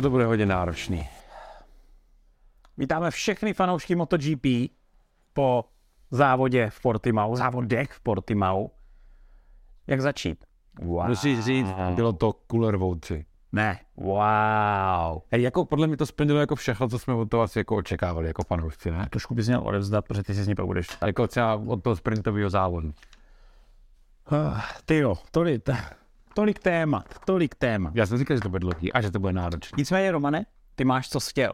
to bude hodně náročný. Vítáme všechny fanoušky MotoGP po závodě v Portimao, závodech v Portimao. Jak začít? Wow. Musíš říct, bylo to 3. Ne. Wow. Hej, jako podle mě to splnilo jako všechno, co jsme od toho asi jako očekávali jako fanoušci, ne? Trošku bys měl odevzdat, protože ty si z něj budeš. Jako třeba od toho sprintového závodu. Uh, ty jo, tolik, tolik témat, tolik témat. Já jsem říkal, že to bude dlouhý a že to bude náročné. Nicméně, Romane, ty máš co chtěl.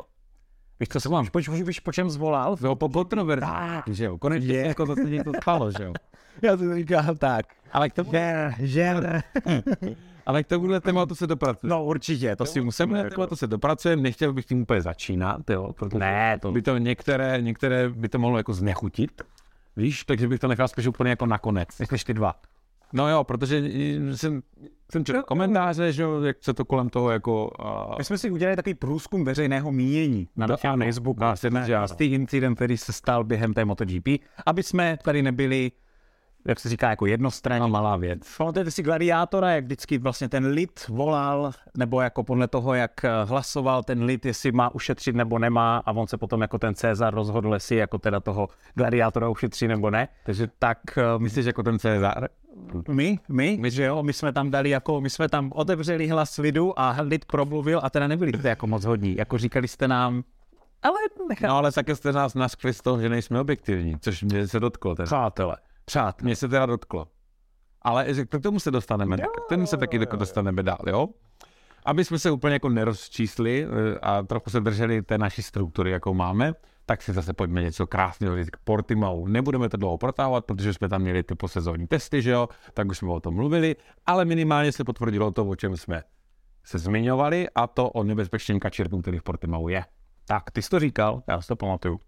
Víš, co jsem mám? Poč, víš, po čem zvolal? Jo, po kontroverzi. Že jo, konečně je. jako to se něco stalo, že jo. Já jsem říkal tak. Ale k tomu... Že, že... Ale k tomuhle tématu se dopracujeme. No určitě, to si musíme. to se dopracujeme, nechtěl bych tím úplně začínat, jo, protože ne, to... by to některé, některé by to mohlo jako znechutit, víš, takže bych to nechal spíš úplně jako nakonec. Myslíš ty dva? No jo, protože jsem, jsem četl komentáře, že jak se to kolem toho jako... Uh... My jsme si udělali takový průzkum veřejného mínění na našem Facebooku. Dá se říct, že incident, který se stal během té MotoGP, aby jsme tady nebyli jak se říká, jako jednostranná malá věc. Pamatujete si gladiátora, jak vždycky vlastně ten lid volal, nebo jako podle toho, jak eh, hlasoval ten lid, jestli má ušetřit nebo nemá a on se potom jako ten Cezar rozhodl, jestli jako teda toho gladiátora ušetří nebo ne. Takže tak, uh, myslíš jako ten Cezar? My, my, my, že jo, my jsme tam dali jako, my jsme tam otevřeli hlas lidu a lid promluvil a teda nebyli jste jako moc hodní, jako říkali jste nám, ale nechám. No ale také jste nás naskli z toho, že nejsme objektivní, což mě se dotklo. Teda. Přátelé. Přát, mě se teda dotklo. Ale k tomu se dostaneme, jo, k tomu se taky jo, dostaneme dál, jo? Aby jsme se úplně jako nerozčísli eh, a trochu se drželi té naší struktury, jakou máme, tak si zase pojďme něco krásného říct k Portimau. Nebudeme to dlouho protávat, protože jsme tam měli ty posezónní testy, že jo, tak už jsme o tom mluvili, ale minimálně se potvrdilo to, o čem jsme se zmiňovali, a to o nebezpečném kačírku, který v Portimau je. Tak, ty jsi to říkal, já si to pamatuju.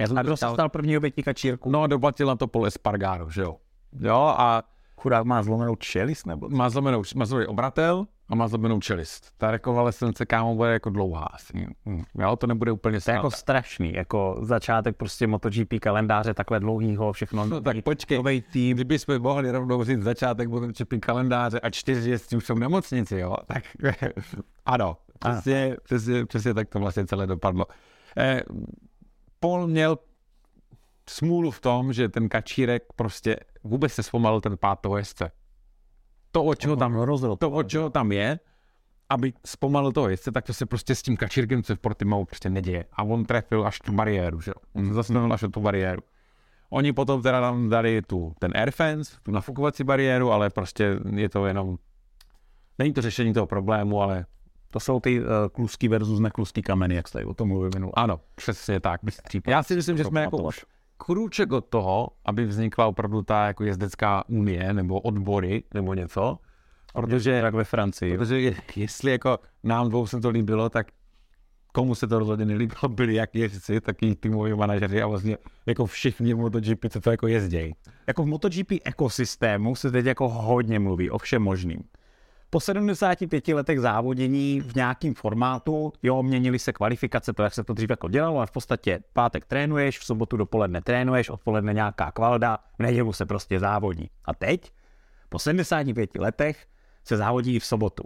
Já jsem a kdo se stal první obětí kačírku? No, doplatil na to Paul Espargaro, že jo. Jo, a chudák má zlomenou čelist, nebo? Má zlomenou, má zlomený obratel a má zlomenou čelist. Ta rekonvalescence, kámo, bude jako dlouhá asi. Hm, jo, to nebude úplně To je jako strašný, jako začátek prostě MotoGP kalendáře takhle dlouhýho, všechno. No tak počkej, nový tým. Kdyby jsme mohli rovnou říct začátek MotoGP kalendáře a čtyři jezdci už jsou v nemocnici, jo, tak ano, přesně, přesně, přesně tak to vlastně celé dopadlo. Eh, Paul měl smůlu v tom, že ten kačírek prostě vůbec se zpomalil ten pád toho jezdce. To, o čeho tam, to, o čeho tam je, aby zpomalil toho jezdce, tak to se prostě s tím kačírkem, co v Portimao prostě neděje. A on trefil až tu bariéru, že On se zastavil až tu bariéru. Oni potom teda nám dali tu, ten air fence, tu nafukovací bariéru, ale prostě je to jenom, není to řešení toho problému, ale to jsou ty uh, kluský versus nekluský kameny, jak jste tady o tom mluvil minul. Ano, přesně tak. Já si myslím, že jsme jako už krůček od toho, aby vznikla opravdu ta jako jezdecká unie nebo odbory nebo něco. Protože, jak ve Francii. Protože jestli jako nám dvou se to líbilo, tak komu se to rozhodně nelíbilo, byli jak jezdci, tak i týmoví manažeři a vlastně jako všichni v MotoGP, co to jako jezdějí. Jako v MotoGP ekosystému se teď jako hodně mluví o všem možným po 75 letech závodění v nějakém formátu, jo, měnili se kvalifikace, to jak se to dřív jako dělalo, ale v podstatě pátek trénuješ, v sobotu dopoledne trénuješ, odpoledne nějaká kvalda, v nedělu se prostě závodí. A teď, po 75 letech, se závodí v sobotu.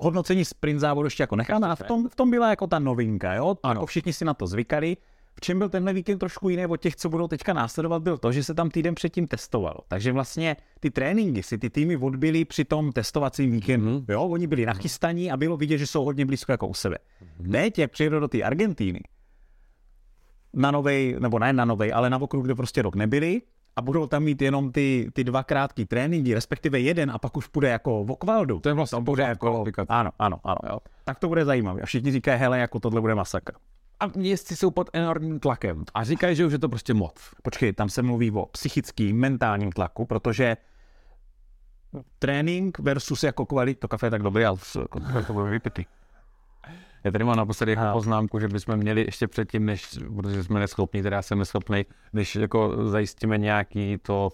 Hodnocení sprint závodu ještě jako necháme a v tom, v tom byla jako ta novinka, jo? Ano. Jako všichni si na to zvykali, v čem byl tenhle víkend trošku jiný od těch, co budou teďka následovat, byl to, že se tam týden předtím testovalo. Takže vlastně ty tréninky si ty týmy odbyly při tom testovacím víkendu. Mm-hmm. Jo, oni byli nachystaní a bylo vidět, že jsou hodně blízko jako u sebe. Mm-hmm. Teď, jak přijedou do té Argentíny, na novej, nebo ne na novej, ale na okruh, kde prostě rok nebyli, a budou tam mít jenom ty, ty dva krátké tréninky, respektive jeden a pak už půjde jako v okvaldu. To je vlastně bude jako, ano, ano, ano. Jo. Tak to bude zajímavé. A všichni říkají, hele, jako tohle bude masakr a městci jsou pod enormním tlakem a říkají, že už je to prostě moc. Počkej, tam se mluví o psychickým, mentálním tlaku, protože trénink versus jako kvalit, to kafe je tak dobrý, ale to bude vypitý. Já tady mám naposledy jako poznámku, že bychom měli ještě předtím, než, protože jsme neschopní, teda já jsem neschopný, než jako zajistíme nějaký to,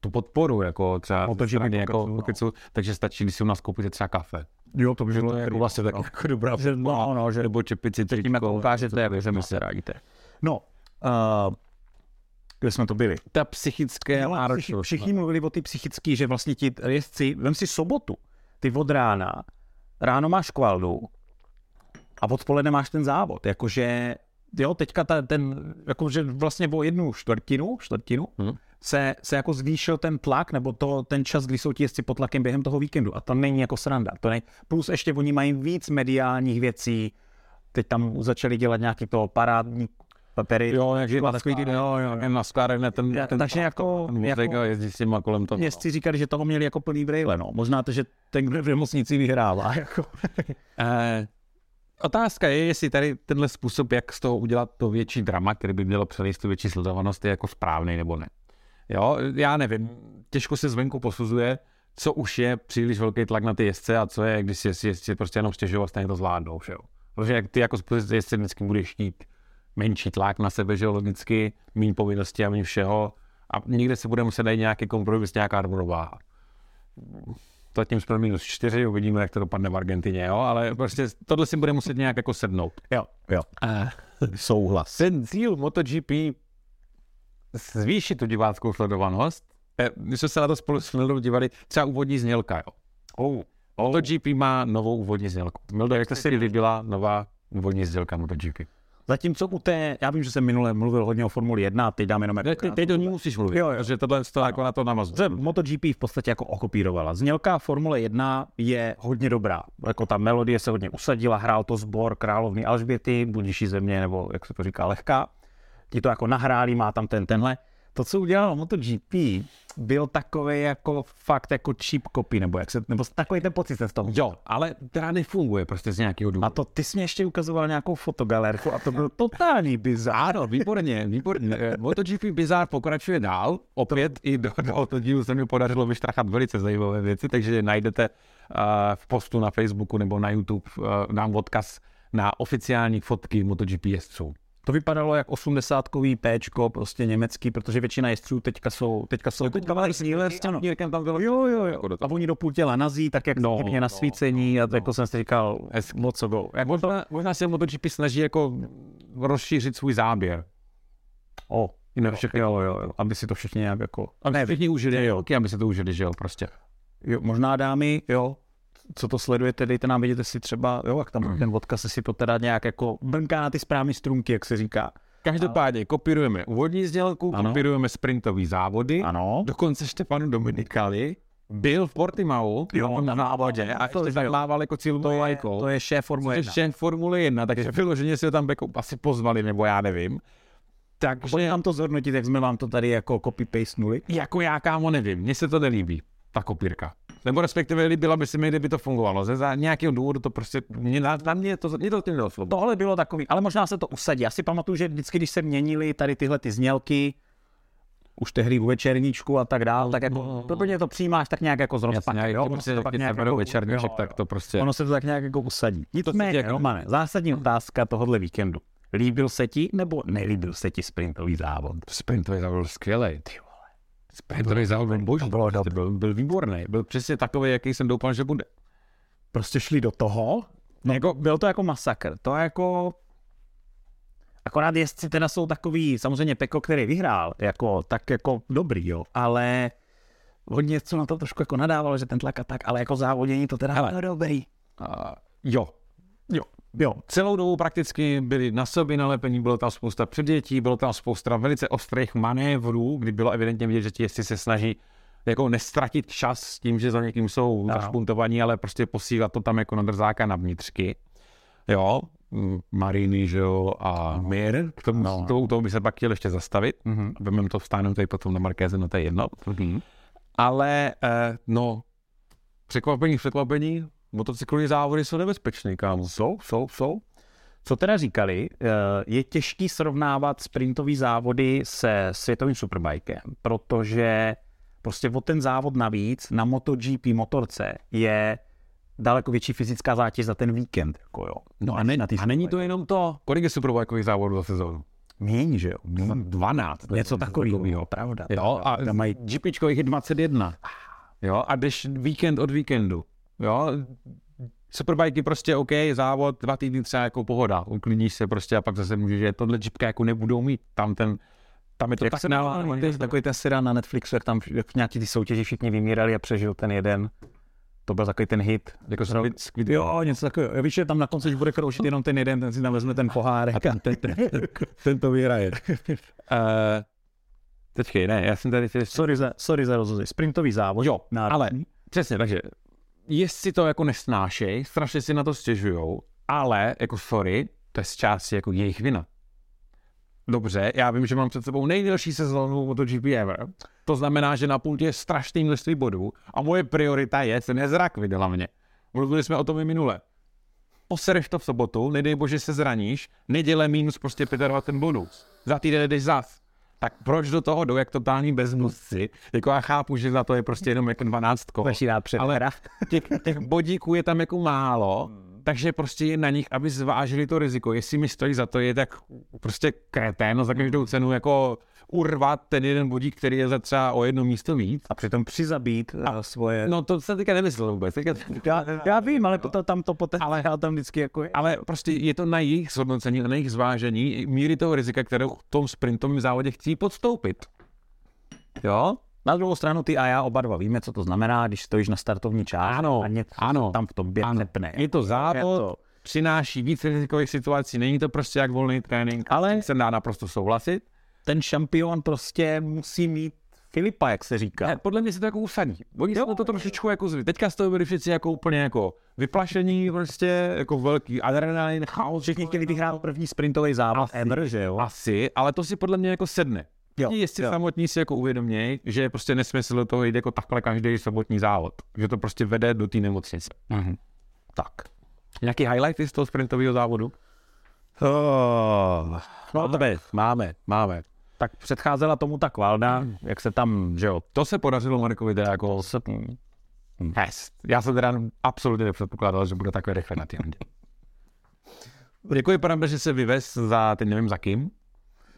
tu podporu, jako třeba strany, jako, no. takže stačí, když si u nás koupíte třeba kafe. Jo, to by bylo jako vlastně tak jako dobrá že, no, no, že nebo čepici tím jako ukážete, jak že my se radíte. No, uh, kde jsme to byli? Ta psychické no, náročnost. Všichni mluvili o ty psychické, že vlastně ti jezdci, vem si sobotu, ty od rána, ráno máš kvaldu, a odpoledne máš ten závod, jakože jo, teďka ta, ten, jakože vlastně o jednu čtvrtinu, čtvrtinu, hmm. Se, se jako zvýšil ten tlak, nebo to, ten čas, kdy jsou ti jezdci pod tlakem během toho víkendu. A to není jako sranda. To nej... Plus ještě oni mají víc mediálních věcí, teď tam začali dělat nějaký to parádní papery. Jo, takže takový ty, jo, jo, na sklárené ten, Ja, ten takže jako, jako jezdí s těma kolem toho. Městci říkali, že toho měli jako plný brejle, no. Možná to, že ten, kdo v nemocnici vyhrává, jako. Eh, otázka je, jestli tady tenhle způsob, jak z toho udělat to větší drama, který by mělo přenést tu větší sledovanost, je jako správný nebo ne. Jo, já nevím, těžko se zvenku posuzuje, co už je příliš velký tlak na ty jezdce a co je, když si jezdci prostě jenom stěžovat, stejně to zvládnou, že jo. Protože jak ty jako jezdci vždycky budeš chtít menší tlak na sebe, že jo, logicky, méně povinností a méně všeho a někde se bude muset najít nějaký kompromis, nějaká rovnováha. Zatím jsme minus čtyři, uvidíme, jak to dopadne v Argentině, jo, ale prostě tohle si bude muset nějak jako sednout. Jo, jo. Uh, Souhlas. ten cíl MotoGP zvýšit tu diváckou sledovanost, eh, my jsme se na to spolu s Mildou dívali, třeba úvodní znělka, jo. Oh, Oh. MotoGP má novou úvodní znělku. Mildo, jak se ti líbila nová úvodní znělka MotoGP? Zatímco u té, já vím, že jsem minule mluvil hodně o Formuli 1 a teď dám jenom jako Teď, teď do ní musíš mluvit, Jo, jo. protože tohle to jako na to navazuje. že MotoGP v podstatě jako okopírovala. Znělka Formule 1 je hodně dobrá. Jako ta melodie se hodně usadila, hrál to sbor královny Alžběty, budíší země, nebo jak se to říká, lehká. Ti to jako nahráli, má tam ten tenhle. To, co udělal MotoGP, byl takový jako fakt jako cheap copy, nebo jak se, nebo takový ten pocit jsem z toho. Jo, ale teda nefunguje prostě z nějakého důvodu. A to ty jsi mě ještě ukazoval nějakou fotogalerku a to byl totální bizár. Ano, výborně, výborně. Eh, MotoGP Bizarre pokračuje dál. Opět i do tohoto dílu se mi podařilo vyštrachat velice zajímavé věci, takže najdete uh, v postu na Facebooku nebo na YouTube uh, nám odkaz na oficiální fotky MotoGP jezdců. To vypadalo jak 80-kový Pčko, prostě německý, protože většina jezdců teďka jsou, teďka jsou, teďka mají Steelers, ano. tam bylo Jo, jo, Jako jo. toho. A oni do půl těla nazí, tak jak No, no, pěkně no, nasvícení a no. jako jsem si říkal, Hezky. moc co go. Jak Možná, možná se MotoGP snaží jako rozšířit svůj záběr. O, Jinak jo, všechny, jo, jo, jo, aby si to všichni nějak jako, ne, všichni užili, jo. aby se to užili, že jo, prostě. jo, možná dámy, jo, co to sledujete, dejte nám vědět, jestli třeba, jo, jak tam ten odkaz, jestli to teda nějak jako brnká na ty správné strunky, jak se říká. Každopádně kopírujeme úvodní sdělku, Ano. kopírujeme sprintové závody. Ano. Dokonce Štefanu Dominikali byl v Portimau Jo, na závodě a to ještě je- zamával jako cílovou To je, lajkou. to je šéf Formule To je 1. šéf Formule 1, takže vyloženě si ho tam jako asi pozvali, nebo já nevím. Takže Pojď nám to zhodnotit, jak jsme vám to tady jako copy-paste jako já kámo nevím, mně se to nelíbí, ta kopírka. Nebo respektive líbila by se mi, kdyby to fungovalo. Ze za nějakého důvodu to prostě, mě, na, na mě to, mě to tím nedoslo. Tohle bylo takový, ale možná se to usadí. Já si pamatuju, že vždycky, když se měnily tady tyhle ty znělky, už tehdy u večerníčku a tak dál, tak jako no. úplně to přijímáš tak nějak jako z jo? jo, Ono prostě se to když nějak jako- večerníček, jo, tak to prostě... Ono se to tak nějak jako usadí. Nicméně, jako- Romane, zásadní otázka tohohle víkendu. Líbil se ti nebo nelíbil se ti sprintový závod? Sprintový závod byl skvělý. Ty Sprintový závod byl boží. bylo Prostě byl, byl výborný. Byl přesně takový, jaký jsem doufal, že bude. Prostě šli do toho, no, jako, byl to jako masakr. To jako... Akorát jezdci teda jsou takový, samozřejmě Peko, který vyhrál, jako, tak jako dobrý, jo, ale hodně co na to trošku jako nadávalo, že ten tlak a tak, ale jako závodění to teda bylo dobrý. Uh, jo, Jo, celou dobu prakticky byli na sobě nalepení, bylo tam spousta předětí, bylo tam spousta velice ostrých manévrů, kdy bylo evidentně vidět, že ti jezdci se snaží jako nestratit čas s tím, že za někým jsou No. zašpuntovaní, ale prostě posílat to tam jako na drzáka na vnitřky. Jo, mm, Mariny, že jo, a Mir, k tomu, No. no. to, u toho by se pak chtěl ještě zastavit, Mhm. mm-hmm. to vstáhnout tady potom na Markéze, no to je jedno. Mhm. Ale, eh, no, překvapení, překvapení, motocyklový závody jsou nebezpečný, kámo. Jsou, jsou, jsou. Co teda říkali, eh, je těžký srovnávat sprintový závody se světovým superbikem, protože prostě o ten závod navíc na MotoGP motorce je daleko větší fyzická zátěž za ten víkend. Jako jo. No a, ne, na a není to jenom to. Kolik je superbajkových závodů za sezónu? Míň, že jo? Míň. 12. Něco takového, pravda. Jo, a Tam mají GPčkových je 21. Jo, a jdeš víkend od víkendu. Jo, Superbajky prostě OK, závod, dva týdny třeba jako pohoda, uklidníš se prostě a pak zase můžeš, že tohle jeepka jako nebudou mít, tam ten, tam je to Jak tak se je takový ten seriál na Netflixu, jak tam jak v nějaký ty soutěži všichni vymírali a přežil ten jeden. To byl takový ten hit. Jako Squid, Squid, jo, něco takového. Víš, že tam na konci, bude kroušit jenom ten jeden, ten si tam vezme ten pohárek. A ten, ten, ten, ten to vyhraje. uh, Teďkej, ne, já jsem tady... Sorry za, sorry za rozhozy. Sprintový závod. Jo, národní. ale přesně, takže jestli to jako nesnášej, strašně si na to stěžujou, ale jako sorry, to je z části jako jejich vina. Dobře, já vím, že mám před sebou nejdelší sezónu MotoGP ever. To znamená, že na pultě je strašný množství bodů a moje priorita je ten nezrak viděla mě. Mluvili jsme o tom i minule. Posereš to v sobotu, nedej bože se zraníš, neděle minus prostě 25 bodů. Za týden jdeš zas tak proč do toho jdou jak totální bezmozci? Jako já chápu, že za to je prostě jenom jako dvanáctko. Ale těch, těch bodíků je tam jako málo, hmm. Takže prostě je na nich, aby zvážili to riziko. Jestli mi stojí za to, je tak prostě kretén za každou cenu jako urvat ten jeden bodík, který je za třeba o jedno místo víc. A přitom přizabít a, eh, svoje... No to se teďka nemyslel vůbec. Teďka... Já, já vím, ale to, tam to poté, ale já tam vždycky jako je. Ale prostě je to na jejich zhodnocení, na jejich zvážení míry toho rizika, kterou v tom sprintovém závodě chcí podstoupit. Jo? Na druhou stranu ty a já oba dva víme, co to znamená, když stojíš na startovní část ano, a něco ano, tam v tobě ano. nepne. Je to závod, je to... přináší víc rizikových situací, není to prostě jak volný trénink, ale se dá naprosto souhlasit ten šampion prostě musí mít Filipa, jak se říká. Ne, podle mě se to jako usadí. Oni se to trošičku jako zví. Teďka z toho byli všichni jako úplně jako vyplašení, prostě jako velký adrenalin, chaos. Všichni chtěli vyhrát první sprintový závod asi, ever, že jo? Asi, ale to si podle mě jako sedne. Jo, jestli jo. samotní si jako uvědomějí, že je prostě nesmysl do toho jít jako takhle každý sobotní závod. Že to prostě vede do té nemocnice. Mhm. Tak. Nějaký highlighty z toho sprintového závodu? Oh, no, tebe, máme, máme tak předcházela tomu ta kvalda, hmm. jak se tam, že jo. To se podařilo Markovi teda jako... Se... Yes. Já jsem teda absolutně nepředpokládal, že bude takové rychle na týdě. Děkuji, pane, že se vyvez za, teď nevím za kým.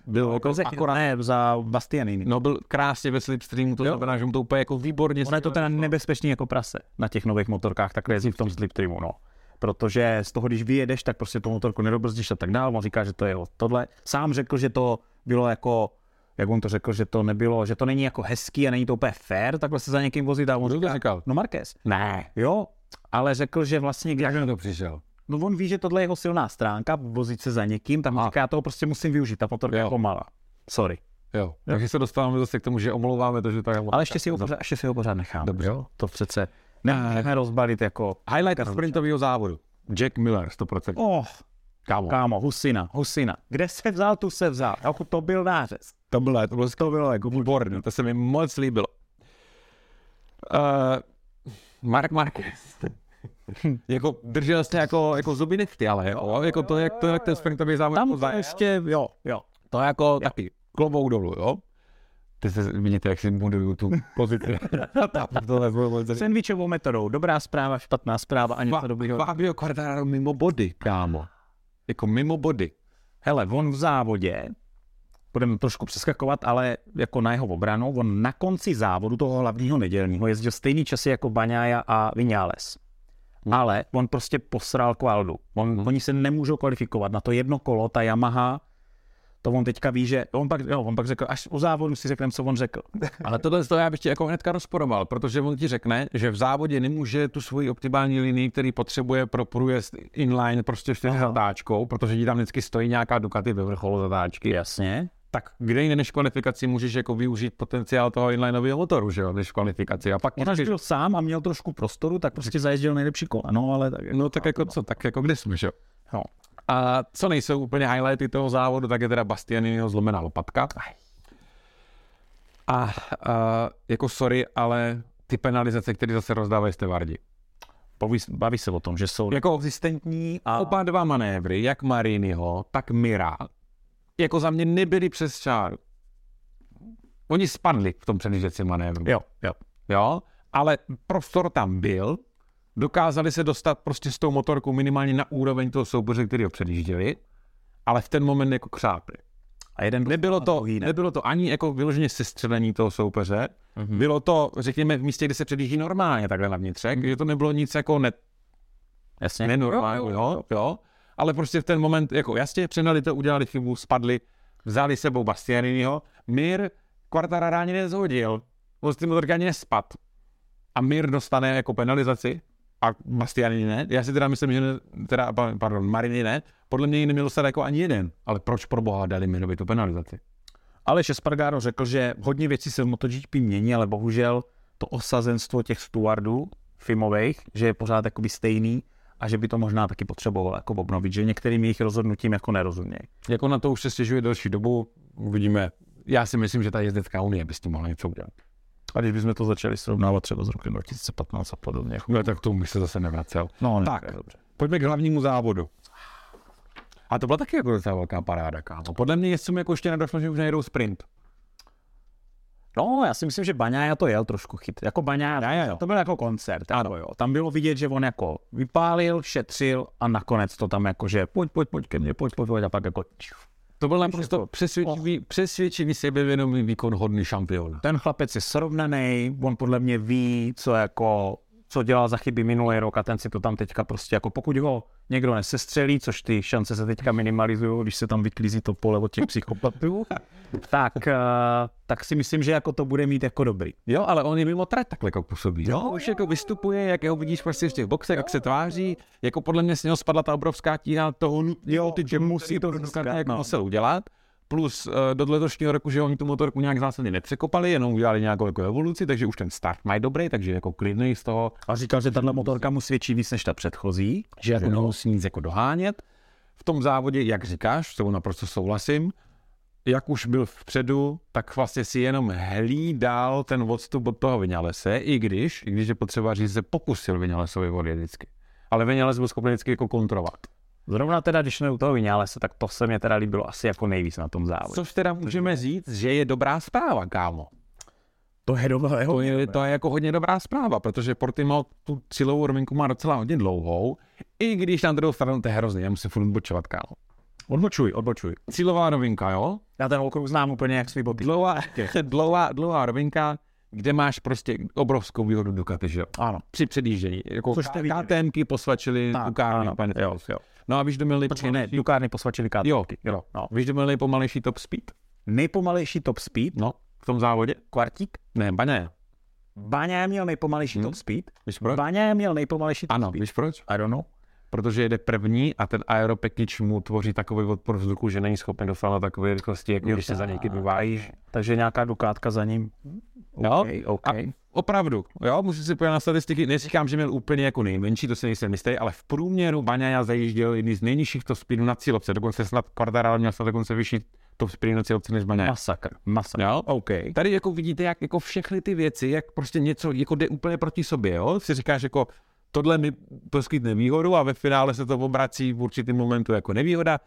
Byl jako akorát, ne, za Bastianini. No byl krásně ve slipstreamu, to jo. znamená, že mu to úplně jako výborně... Ono je to teda nebezpečný jako prase na těch nových motorkách, takhle jezdí v tom slipstreamu, no protože z toho, když vyjedeš, tak prostě tu motorku nedobrzdíš a tak dál. On říká, že to je tohle. Sám řekl, že to bylo jako jak on to řekl, že to nebylo, že to není jako hezký a není to úplně fair, takhle se za někým vozit. A on říká, říkal? No Marquez. Ne. Jo, ale řekl, že vlastně... Jak na to přišel? No on ví, že tohle je jeho silná stránka, vozit se za někým, tam říká, já toho prostě musím využít, ta motorka je pomalá. Sorry. Jo. jo. Takže se dostáváme zase k tomu, že omlouváme to, že to je Ale ještě si ho pořád, ještě si ho pořád nechám. Dobře. Jo? To přece ne, rozbalit jako... Highlight sprintového závodu. Jack Miller, 100%. Oh, kámo. Kámo, husina, husina. Kde se vzal, tu se vzal. Jako to byl nářez. To bylo, to bylo, to bylo jako výborné, to se mi moc líbilo. Uh, Mark Marquez. jako držel jste jako, jako zuby nechty, ale jo, jako to, jak, to, jak ten sprintový závod. Tam to ještě, jo, jo. To jako jo. taky klobouk dolů, jo. Ty se vidíte, jak si buduju tu pozici. Sandwichovou metodou. Dobrá zpráva, špatná zpráva a něco dobrýho. Fabio Quartararo mimo body, kámo. Jako mimo body. Hele, on v závodě budeme trošku přeskakovat, ale jako na jeho obranu, on na konci závodu toho hlavního nedělního jezdil stejný časy jako Baňája a Vinales. Hmm. Ale on prostě posral kvaldu. On, hmm. Oni se nemůžou kvalifikovat na to jedno kolo, ta Yamaha, to on teďka ví, že on pak, jo, on pak řekl, až u závodu si řekneme, co on řekl. Ale tohle to já bych ti jako hnedka rozporoval, protože on ti řekne, že v závodě nemůže tu svoji optimální linii, který potřebuje pro průjezd inline prostě s zatáčkou, protože ti tam vždycky stojí nějaká Ducati ve vrcholu zatáčky. Jasně tak kde jiné než kvalifikaci můžeš jako využít potenciál toho inlineového motoru, že jo, než kvalifikaci. A pak On až byl sám a měl trošku prostoru, tak prostě zajezdil nejlepší kola, no ale tak jako, No tak jako co, tak jako kde jsme, že jo. No. A co nejsou úplně highlighty toho závodu, tak je teda Bastianiniho zlomená lopatka. A, a jako sorry, ale ty penalizace, které zase rozdávají Stevardi. Baví se o tom, že jsou jako existentní a oba dva manévry, jak Mariniho, tak Mira, jako za mě nebyli přes čáru. Oni spadli v tom předjížděcím manévru. Jo, jo. Jo, ale prostor tam byl, dokázali se dostat prostě s tou motorkou minimálně na úroveň toho souboře, který ho předjížděli, ale v ten moment jako křápli. A jeden nebylo to, ne. nebylo to ani jako vyloženě sestřelení toho soupeře, mm-hmm. bylo to, řekněme, v místě, kde se předjíždí normálně takhle na vnitřek, mm-hmm. že to nebylo nic jako ne, Jasně. nenormální, jo, jo, jo, ale prostě v ten moment, jako jasně, přenali to, udělali chybu, spadli, vzali sebou Bastianiniho, Mir Quartarara ani nezhodil, on s tím motorky ani nespad. a Mir dostane jako penalizaci a Bastiani ne. Já si teda myslím, že ne, teda, pardon, Marini ne. Podle mě ji neměl dostat jako ani jeden. Ale proč pro boha dali Mirovi tu penalizaci? Ale Espargaro řekl, že hodně věcí se v MotoGP mění, ale bohužel to osazenstvo těch stewardů filmových, že je pořád jakoby stejný a že by to možná taky potřeboval jako obnovit, že některým jejich rozhodnutím jako nerozumějí. Jako na to už se stěžuje delší dobu, uvidíme. Já si myslím, že ta jezdecká unie by s tím mohla něco udělat. A když bychom to začali srovnávat třeba s rokem 2015 a podobně. No tak tomu bych se zase nevracel. No, ne, tak, dobře. pojďme k hlavnímu závodu. A to byla taky jako docela velká paráda, kámo. Podle mě jestli jako ještě nedošlo, že už nejdou sprint. No, já si myslím, že Baňája to jel trošku chyt. Jako Baňája, to byl jako koncert. Ano, jo. Tam bylo vidět, že on jako vypálil, šetřil a nakonec to tam jako, že pojď, pojď, pojď ke mně, pojď, pojď, pojď a pak jako to byl naprosto jako, přesvědčivý, oh. přesvědčivý sebevědomý výkon hodný šampion. Ten chlapec je srovnaný, on podle mě ví, co jako co dělal za chyby minulý rok a ten si to tam teďka prostě jako pokud ho někdo nesestřelí, což ty šance se teďka minimalizují, když se tam vyklízí to pole od těch psychopatů, tak, uh, tak si myslím, že jako to bude mít jako dobrý. Jo, ale on je mimo trať takhle jako působí. Jo, už jako vystupuje, jak ho vidíš prostě v těch boxech, jak se tváří, jako podle mě z něho spadla ta obrovská tíha toho, jo, ty, že musí to dneska jako no. musel udělat plus uh, do letošního roku, že oni tu motorku nějak zásadně nepřekopali, jenom udělali nějakou jako evoluci, takže už ten start mají dobrý, takže jako klidný z toho. A říkal, že tahle motorka mu svědčí víc než ta předchozí, že jako nemusí nic jako dohánět. V tom závodě, jak říkáš, s tebou naprosto souhlasím, jak už byl vpředu, tak vlastně si jenom hlídal ten odstup od toho Vinalese, i když, i když je potřeba říct, že se pokusil Vinalesovi odjet vždycky. Ale Vinales byl schopný vždycky jako kontrolovat. Zrovna teda, když jsme u toho Vinalese, tak to se mě teda líbilo asi jako nejvíc na tom závodě. Což teda můžeme říct, že je dobrá zpráva, kámo. To je, dobré, to je, to je jako hodně dobrá zpráva, protože Portimao tu cílovou rovinku má docela hodně dlouhou, i když na druhou stranu to je hrozný, já musím furt odbočovat, kámo. Odbočuj, odbočuj. Cílová rovinka, jo? Já ten okruh znám úplně jak svý boty. Dlouhá, dlouhá, dlouhá rovinka, kde máš prostě obrovskou výhodu Ducati, že jo? Ano. Při předjíždění. Jako Což KTMky posvačili Ducati. Jo, jo. No a víš, kdo měl nejpomalejší... ne, Dukárny posvačili KTMky. Jo, jo. No. Víš, kdo měl nejpomalejší top speed? Nejpomalejší top speed? No, v tom závodě. Kvartík? Ne, Baňa. Baňa měl nejpomalejší hmm. top speed. Víš proč? Baňa měl nejpomalejší top ano, speed. víš proč? I don't know protože jede první a ten aeropackage mu tvoří takový odpor vzduchu, že není schopný dosáhnout takové rychlosti, jako když se za někým vyvájí. Takže nějaká dukátka za ním. Okay, jo, okay. A opravdu, jo, musím si podívat na statistiky, neříkám, že měl úplně jako nejmenší, to se nejsem jistý, ale v průměru Baňaja zajížděl jedný z nejnižších to speedů na cílovce, dokonce snad kvartarál měl snad dokonce vyšší to speed na cílovce než Baňaja. Masakr, masakr. Jo, OK. Tady jako vidíte, jak jako všechny ty věci, jak prostě něco jako jde úplně proti sobě, jo, si říkáš jako tohle mi poskytne výhodu a ve finále se to obrací v určitém momentu jako nevýhoda.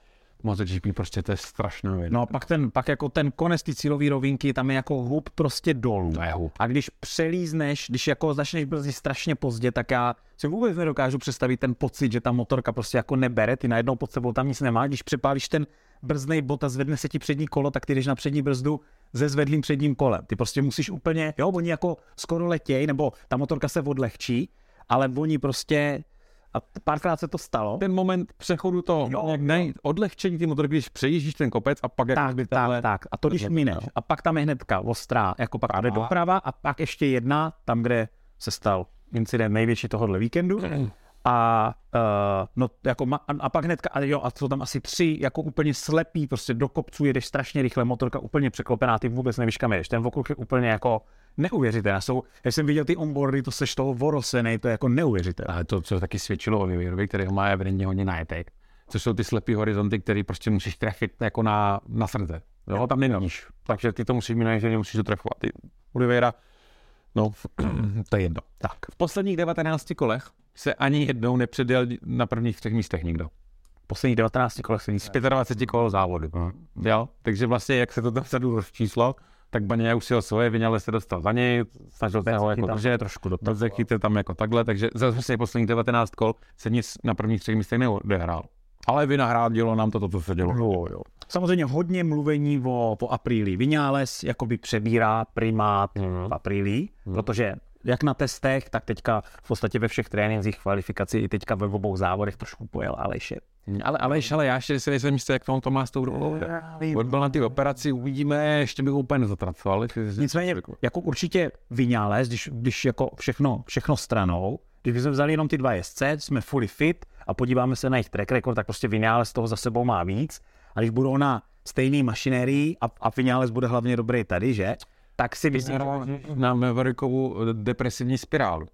MotoGP prostě to je strašná věc. No a pak, ten, pak jako ten konec ty cílové rovinky, tam je jako hub prostě dolů. To je hub. A když přelízneš, když jako začneš brzdit strašně pozdě, tak já si vůbec nedokážu představit ten pocit, že ta motorka prostě jako nebere, ty najednou pod sebou tam nic nemá, když přepálíš ten brzdný bod a zvedne se ti přední kolo, tak ty jdeš na přední brzdu ze zvedlým předním kolem. Ty prostě musíš úplně, jo, oni jako skoro letěj, nebo ta motorka se odlehčí, ale oni prostě a párkrát se to stalo. Ten moment přechodu to, jo, jak nej, odlehčení ty motorky, když přejíždíš ten kopec a pak jak tak, by tak, tak. A to když mineš. A pak tam je hnedka ostrá, jako pak jde doprava a pak ještě jedna, tam, kde se stal incident největší tohohle víkendu. A, uh, no, jako ma, a, a pak hnedka, a jo, a jsou tam asi tři jako úplně slepý, prostě do kopců jedeš strašně rychle, motorka úplně překlopená, ty vůbec nevíš, kam jedeš. Ten okruh je úplně jako neuvěřitelné. Jsou, já jsem viděl ty onboardy, to seš toho vorosenej, to je jako neuvěřitelné. Ale to, co taky svědčilo o Vivirovi, který ho má evidentně hodně najetek, co jsou ty slepý horizonty, které prostě musíš trefit jako na, na srdce. Jo, tam nevíš. Takže ty to musíš mít že musíš to trefovat. Ty Oliveira, no, to je jedno. Tak. V posledních 19 kolech se ani jednou nepředjel na prvních třech místech nikdo. V posledních 19 kolech se nic. Z 25 kol závodu. Jo, takže vlastně, jak se to tam vzadu číslo, tak Baně už si ho svoje, Vinale se dostal za něj, snažil se ho jako držet, trošku do toho. tam jako takhle, takže za vlastně posledních 19 kol se nic na prvních třech místech neodehrál. Ale vynahrádilo nám to, to, co se dělo. Jo, jo. Samozřejmě hodně mluvení o, o apríli. Vinales jakoby přebírá primát mm. v apríli, mm. protože jak na testech, tak teďka v podstatě ve všech trénincích, kvalifikaci i teďka ve obou závodech trošku pojel Aleše. Ale, ale, ale já ještě si nejsem jistý, jak to má s tou rolou. On byl na ty operaci, uvidíme, ještě bych úplně nezatracoval. Nicméně, jako určitě Vinales, když, když jako všechno, všechno stranou, když bychom vzali jenom ty dva jezdce, jsme fully fit a podíváme se na jejich track record, tak prostě Vinales toho za sebou má víc. A když budou na stejné mašinérii a, a Vinales bude hlavně dobrý tady, že? Tak si myslím, že... Na Maverickovu depresivní spirálu.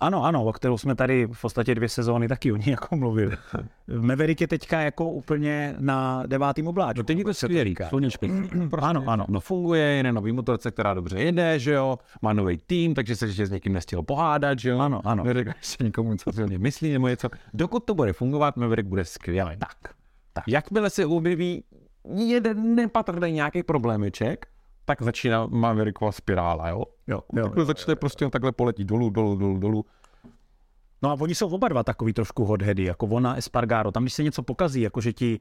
Ano, ano, o kterou jsme tady v podstatě dvě sezóny taky o ní jako mluvili. Maverick je teďka jako úplně na devátým obláčku. No teď je to skvělý, sluněčky. prostě, ano, ano. No funguje, je na nový motorce, která dobře jede, že jo, má nový tým, takže se ještě s někým nestihl pohádat, že jo. Ano, ano. Neřekl se nikomu, co silně myslí nebo něco. Dokud to bude fungovat, Maverick bude skvělý. Tak. tak. Jakmile se objeví jeden nepatrný nějaký problémeček, tak začíná Maverickova spirála, jo? Jo, jo, takhle jo, začne prostě takhle poletí dolů, dolů, dolů, dolů. No a oni jsou oba dva takový trošku hotheady, jako ona Espargaro. Tam, když se něco pokazí, jako že ti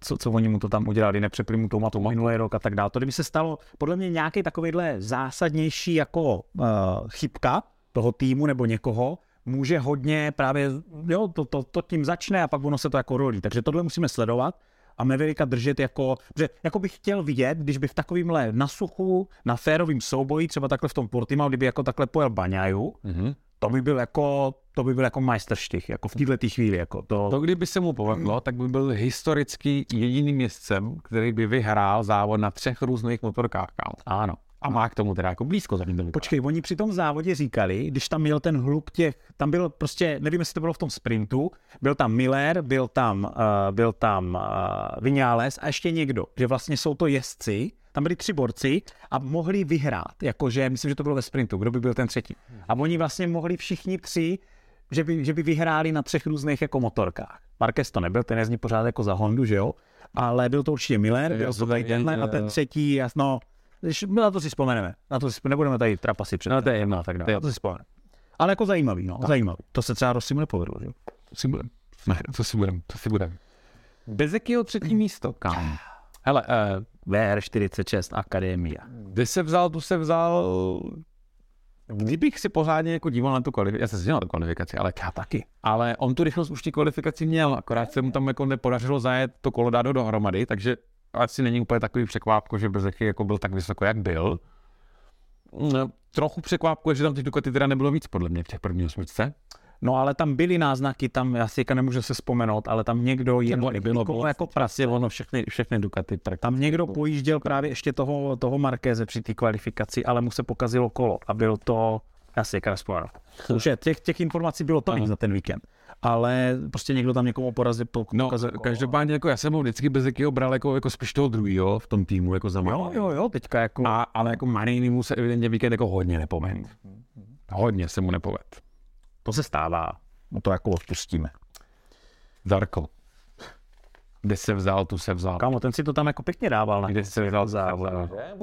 co, co oni mu to tam udělali, nepřepli mu to matu minulý rok a tak dále. To kdyby se stalo podle mě nějaký takovýhle zásadnější jako uh, chybka toho týmu nebo někoho, může hodně právě, jo, to, to, to tím začne a pak ono se to jako rolí. Takže tohle musíme sledovat a Mavericka držet jako, že jako bych chtěl vidět, když by v takovýmhle na suchu, na férovým souboji, třeba takhle v tom Portimao, kdyby jako takhle pojel Baňaju, mm-hmm. to by byl jako, to by byl jako majstrštich, jako v této chvíli. Jako to... to, kdyby se mu povedlo, tak by byl historicky jediným městcem, který by vyhrál závod na třech různých motorkách. Kámo. Ano. A má k tomu teda jako blízko za ním. Počkej, oni při tom závodě říkali, když tam měl ten hluk těch, tam byl prostě, nevím, jestli to bylo v tom sprintu, byl tam Miller, byl tam, uh, byl tam uh, Vinales a ještě někdo, že vlastně jsou to jezdci, tam byli tři borci a mohli vyhrát, jakože, myslím, že to bylo ve sprintu, kdo by byl ten třetí. A oni vlastně mohli všichni tři, že by, že by vyhráli na třech různých jako motorkách. Marquez to nebyl, ten jezdí pořád jako za Hondu, že jo? Ale byl to určitě Miller, byl to tenhle a ten třetí, jasno, když, na to si vzpomeneme. Na to si, nebudeme tady trapasy před. No, to je jedno, tak dále. To si vzpomeneme. Ale jako zajímavý, no, tak. zajímavý. To se třeba Rosimu nepovedlo, že? To si budem. Ne, to si budem, to si budem. Bez jakého třetí místo, kam? Hele, uh, VR46 Akademia. Kde se vzal, tu se vzal... Kdybych si pořádně jako díval na tu kvalifikaci, já jsem si na tu kvalifikaci, ale já taky. Ale on tu rychlost už ty kvalifikaci měl, akorát se mu tam jako nepodařilo zajet to kolo dát do dohromady, takže asi není úplně takový překvápko, že Bezechy jako byl tak vysoko, jak byl. No, trochu překvápkuje, že tam těch Ducati teda nebylo víc, podle mě, v těch prvních osmičce. No ale tam byly náznaky, tam já si nemůžu se vzpomenout, ale tam někdo jen, Nebo bylo, bylo jako prasě, ono všechny, všechny Ducati. Tak tam někdo pojížděl právě ještě toho, toho Markéze při té kvalifikaci, ale mu se pokazilo kolo a byl to, já si vzpomenout. Už je, těch, těch informací bylo tolik za ten víkend ale prostě někdo tam někomu porazil. Po, no, jako, každopádně jako já jsem ho vždycky bez jakého bral jako, jako spíš toho druhého v tom týmu, jako za Jo, jo, jo, teďka jako... A, ale jako Marini mu se evidentně víkend jako hodně nepovedl. Hodně se mu nepovedl. To se stává, no to jako odpustíme. Zarko. Kde se vzal, tu se vzal. Kámo, ten si to tam jako pěkně dával. Kde se vzal závod.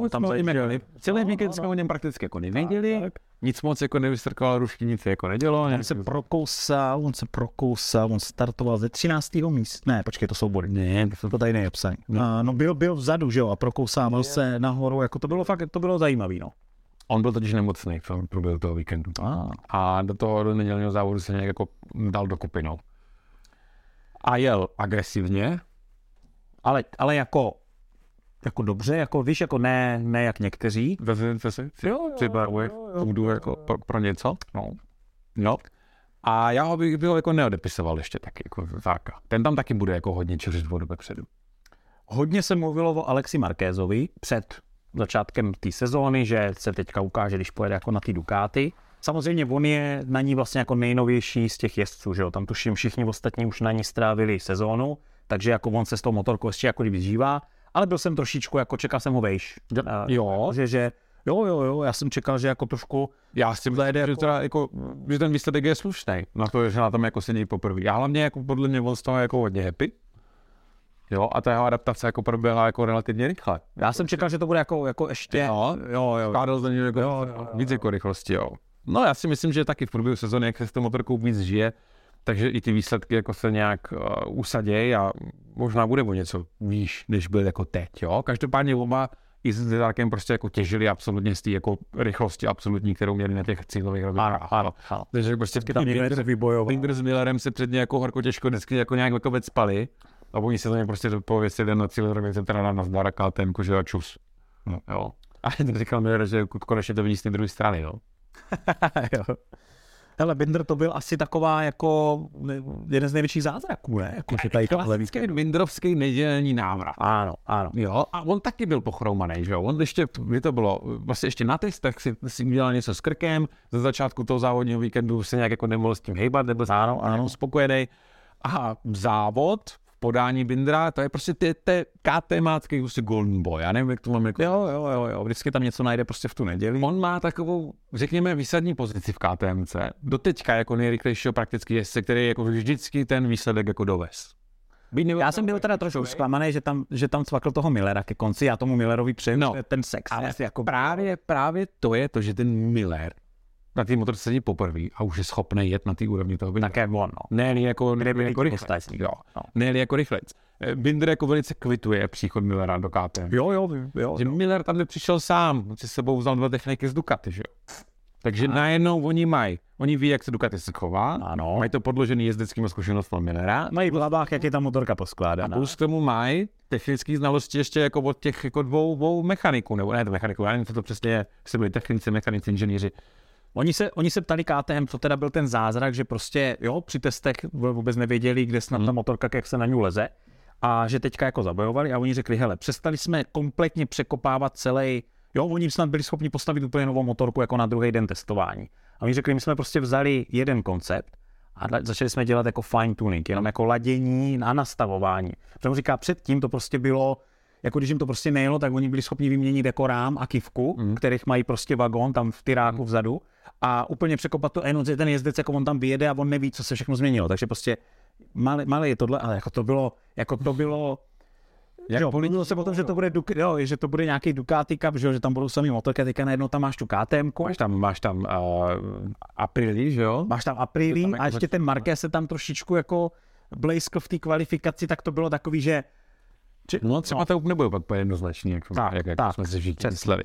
Tam zajímali. Celý víkend jsme o něm prakticky jako nevěděli. Nic moc jako nevystrkal rušky, nic jako nedělo. On se prokousal, on se prokousal, on startoval ze 13. místa. Ne, počkej, to jsou body. Ne, to, to tady nejepsaný. No. no byl, byl vzadu, že jo, a prokousával se nahoru, jako to bylo fakt, to bylo zajímavý, no. On byl totiž nemocný v průběhu toho víkendu. A. a do toho do nedělního závodu se nějak jako dal do kupinou. A jel agresivně, ale, ale jako jako dobře, jako víš, jako ne, ne jak někteří. Vezměte si, přibarvuj půdu jako pro, pro, něco. No. no. A já ho bych, ho jako neodepisoval ještě taky, jako záka. Ten tam taky bude jako hodně čeřit vodu vepředu. Hodně se mluvilo o Alexi Markézovi před začátkem té sezóny, že se teďka ukáže, když pojede jako na ty Dukáty. Samozřejmě on je na ní vlastně jako nejnovější z těch jezdců, že jo? Tam tuším všichni ostatní už na ní strávili sezónu, takže jako on se s tou motorkou ještě jako kdyby zžívá ale byl jsem trošičku, jako čekal jsem ho vejš. Jo. Že, že Jo, jo, jo, já jsem čekal, že jako trošku... Já si myslím, že, jako... Teda jako, že ten výsledek je slušný na to, že na tom jako se něj poprvé. Já hlavně jako podle mě on z toho jako hodně happy. Jo, a ta jeho adaptace jako proběhla jako relativně rychle. Já jsem čekal, že to bude jako, jako ještě... Jo, jo, jo. Skládal za jako jo, jo, jo, víc jako rychlosti, jo. No já si myslím, že taky v průběhu sezóny, jak se s tou motorkou víc žije, takže i ty výsledky jako se nějak uh, usadějí a možná bude o něco výš, než byl jako teď, jo. Každopádně oba i s Zedarkem prostě jako těžili absolutně z té jako rychlosti absolutní, kterou měli na těch cílových Ano, ano, ano. Takže prostě. Binder s Millerem se před jako horko těžko vždycky jako nějak jako spali a oni se tam prostě pověsili na cíl, tak se teda na zdar a KTM, že a čus. No, jo. A ten říkal Miller, že konečně to vidí z té druhé strany, jo. jo. Hele, Binder to byl asi taková jako jeden z největších zázraků, ne? Jako, že tady klasický Binderovský nedělní návrat. Ano, ano. Jo, a on taky byl pochroumaný, že jo? On ještě, kdy to bylo, vlastně ještě na testech si, si udělal něco s krkem, ze začátku toho závodního víkendu se nějak jako nemohl s tím hejbat, nebyl ano, ano. spokojený. A závod podání Bindra, to je prostě ty, ty KTMácký prostě golden boy, já nevím, jak to mám jako... Jo, jo, jo, jo, vždycky tam něco najde prostě v tu neděli. On má takovou, řekněme, výsadní pozici v KTMC, doteďka jako nejrychlejšího prakticky jezdce, který jako vždycky ten výsledek jako dovez. Já jsem byl teda trošku zklamaný, že tam, že tam cvakl toho Millera ke konci, já tomu Millerovi přeju, no, ten sex. Ale jako právě, právě to je to, že ten Miller na té motorce sedí poprvé a už je schopný jet na té úrovni toho Bindera. Také on, no. Ne, jako, ne, jako rychlec. Jo. No. Ne, jako rychlec. Binder jako velice kvituje příchod Millera do KTM. Jo, jo, jo. Že jo. Miller tam přišel sám, si sebou vzal dva techniky z Ducati, že jo. Takže a. najednou oni mají, oni ví, jak se Ducati se chová, ano. mají to podložený jezdeckým zkušenostmi Millera. Mají v hlavách, jak je ta motorka poskládaná. A plus k tomu mají technické znalosti ještě jako od těch jako dvou, dvou mechaniků, nebo ne to mechaniků, já nevím, co to přesně je, jestli byli technici, mechanici, inženýři. Oni se, oni se ptali KTM, co teda byl ten zázrak, že prostě jo, při testech vůbec nevěděli, kde snad ta hmm. motorka, jak se na ní leze a že teďka jako zabojovali a oni řekli, hele, přestali jsme kompletně překopávat celý, jo, oni snad byli schopni postavit úplně novou motorku jako na druhý den testování. A oni řekli, my jsme prostě vzali jeden koncept a začali jsme dělat jako fine tuning, jenom jako ladění a nastavování. Protože říká, předtím to prostě bylo, jako když jim to prostě nejelo, tak oni byli schopni vyměnit jako rám a kivku, mm. kterých mají prostě vagon tam v tyráku mm. vzadu a úplně překopat to, jenom ten jezdec, jako on tam vyjede a on neví, co se všechno změnilo. Takže prostě malé, malé je tohle, ale jako to bylo, jako to bylo, jak jo, mluvilo se o tom, že to bude, jo, že to bude nějaký Ducati Cup, že, jo, že tam budou samý motorky, teďka najednou tam máš tu KTM. Máš tam, máš tam uh, Aprili, že jo? Máš tam Aprili a ještě ten Marquez se tam trošičku jako blejskl v té kvalifikaci, tak to bylo takový, že či, no třeba no. to úplně nebude pak jednoznačný, jak, tak, jak, jak tak, jsme se všichni mysleli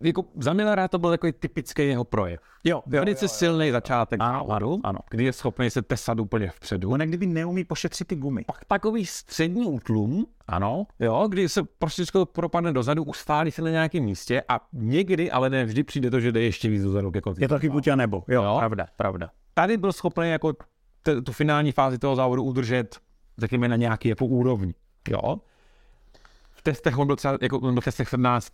jako za Millera to byl takový typický jeho projev. Jo, jo Velice jo, silný začátek ano, závodu, ano. kdy je schopný se tesat úplně vpředu. On kdyby neumí pošetřit ty gumy. Pak takový střední útlum, ano. Jo, kdy se prostě propadne dozadu, ustálí se na nějakém místě a někdy, ale ne vždy přijde to, že jde ještě víc dozadu ke konci. Je to chybu a nebo. Jo, jo, pravda, pravda. Tady byl schopný jako t- tu finální fázi toho závodu udržet, řekněme, na nějaký jako úrovni. Jo. V testech on byl třeba, jako on byl v testech 17.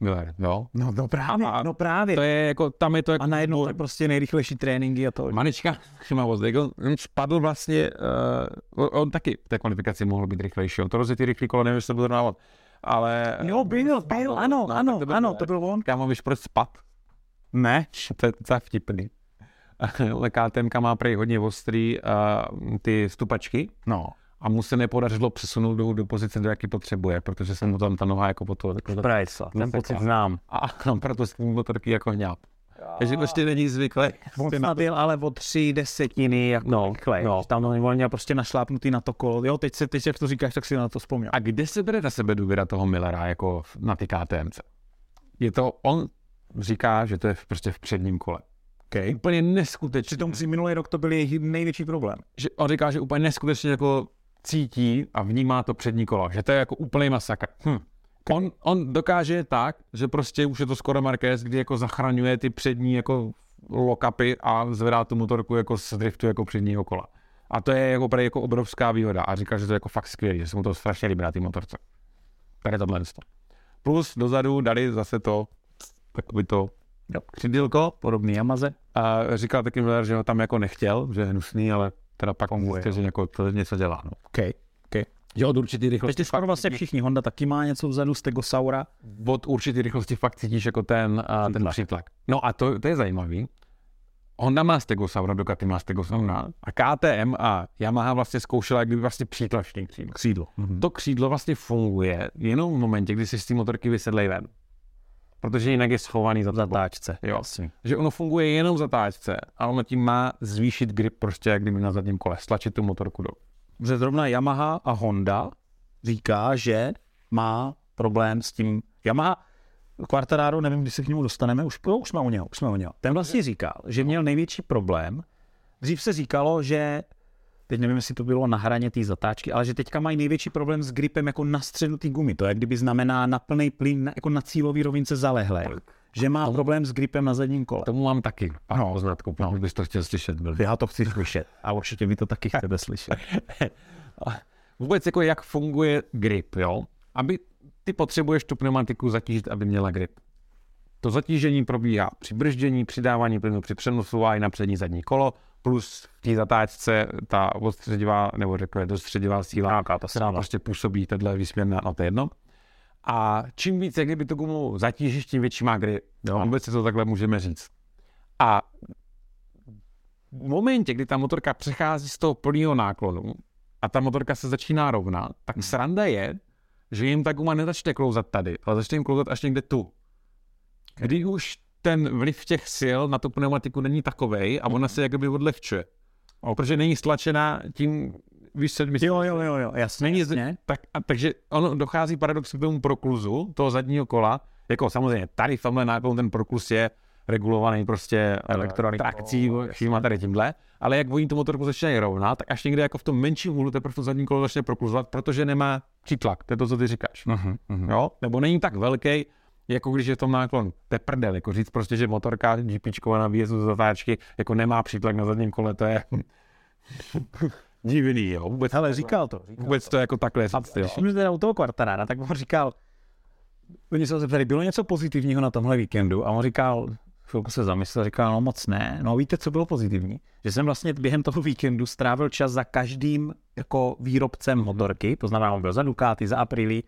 Miller, jo. No, no právě, a no právě. To je jako, tam je to jako... A najednou je prostě nejrychlejší tréninky a to. Manička všimavost, jako on spadl vlastně, uh, on taky v té kvalifikaci mohl být rychlejší, on to rozjetý rychlý kolo, nevím, jestli to byl návod, ale... Jo, byl, byl, ano, no, ano, to byl, ano, to byl on. Kámo, víš, proč spad? Ne. To je docela vtipný. Ale KTM má prej hodně ostrý uh, ty stupačky. No a mu se nepodařilo přesunout do, do pozice, do jaké potřebuje, protože se mu tam ta noha jako po to... Prajca, ten pocit znám. A no, proto s tím byl taky jako hňáp. Takže prostě není zvyklý. On byl ale o tři desetiny jako no, rychlej. No. Tam to měl prostě našlápnutý na to kolo. Jo, teď, se, teď jak to říkáš, tak si na to vzpomněl. A kde se bere na sebe důvěra toho Millera jako na ty KTMC? Je to, on říká, že to je prostě v předním kole. Okay. Úplně neskutečně. Přitom si minulý rok to byl jejich největší problém. Že on říká, že úplně neskutečně jako cítí a vnímá to přední kolo, že to je jako úplný masakr. Hm. On, on dokáže tak, že prostě už je to skoro Marquez, kdy jako zachraňuje ty přední jako lokapy a zvedá tu motorku jako z driftu jako předního kola. A to je jako, jako obrovská výhoda. A říká, že to je jako fakt skvělé, že se mu to strašně líbí na té motorce. Tady tohle to. Plus dozadu dali zase to, takový to křidílko, podobný Yamaze. A říkal taky že ho tam jako nechtěl, že je hnusný, ale teda pak funguje, že jako to něco dělá. No. Okay. Okay. Že od určitý rychlosti. Teď skoro vlastně všichni, Honda taky má něco vzadu z Tegosaura. Od určitý rychlosti fakt cítíš jako ten, uh, ten přítlak. No a to, to je zajímavý. Honda má Stegosaura, Ducati má Stegosaura a KTM a Yamaha vlastně zkoušela jak kdyby vlastně přítlačný křídlo. křídlo. Mm-hmm. To křídlo vlastně funguje jenom v momentě, kdy si z té motorky vysedlej ven protože jinak je schovaný za zatáčce. Jo. Asi. Že ono funguje jenom v zatáčce a ono tím má zvýšit grip prostě jak kdyby na zadním kole, stlačit tu motorku do. Že zrovna Yamaha a Honda říká, že má problém s tím Yamaha Quartararo, nevím, kdy se k němu dostaneme, už, no, už jsme u něho, už jsme u něho. Ten vlastně říkal, že měl největší problém. Dřív se říkalo, že teď nevím, jestli to bylo na hraně té zatáčky, ale že teďka mají největší problém s gripem jako na středu té gumy. To je, kdyby znamená na plný plyn, na, jako na cílový rovince zalehlé. Že má problém s gripem na zadním kole. Tomu mám taky no. poznatku, pokud no. bys to chtěl slyšet. Byl. Já to chci slyšet a určitě vy to taky chcete slyšet. Vůbec jako jak funguje grip, jo? Aby ty potřebuješ tu pneumatiku zatížit, aby měla grip. To zatížení probíhá při brždění, přidávání plynu při přenosu a i na přední zadní kolo, plus v té zatáčce ta odstředivá, nebo řekněme dostředivá síla, Nějaká ta která prostě působí tenhle výsměr na, na to jedno. A čím víc, jak kdyby to gumu zatížíš, tím větší má grip. Jo. Vůbec si to takhle můžeme říct. A v momentě, kdy ta motorka přechází z toho plného náklonu a ta motorka se začíná rovnat, tak sranda je, že jim ta guma nezačne klouzat tady, ale začne jim klouzat až někde tu. Kdy už ten vliv těch sil na tu pneumatiku není takovej a ona se jakoby odlehčuje. Protože není stlačená tím, víš co, myslím, Jo, jo, jo, jo, jasně, není, jasně. tak, a, takže ono dochází paradoxně k tomu prokluzu toho zadního kola, jako samozřejmě tady v tomhle náklonu ten prokluz je regulovaný prostě Elektronikou, trakcí, všíma tady tímhle, ale jak oni tu motorku začínají rovnat, tak až někde jako v tom menším úhlu teprve to zadní kolo začne prokluzovat, protože nemá přítlak, to je to, co ty říkáš. Uh-huh, uh-huh. Jo? Nebo není tak velký, jako když je v tom náklonu. To je prdel, jako říct prostě, že motorka GPčková na výjezdu z zatáčky jako nemá přítlak na zadním kole, to je divný, jo. Vůbec, Hele, říkal to. Říkal vůbec to jako takhle A říct, jo. když jsme teda u toho Quartarara, tak on říkal, oni se zeptali, bylo něco pozitivního na tomhle víkendu? A on říkal, chvilku se zamyslel, říkal, no moc ne. No a víte, co bylo pozitivní? Že jsem vlastně během toho víkendu strávil čas za každým jako výrobcem motorky, to znamená, on byl za Ducati, za Aprili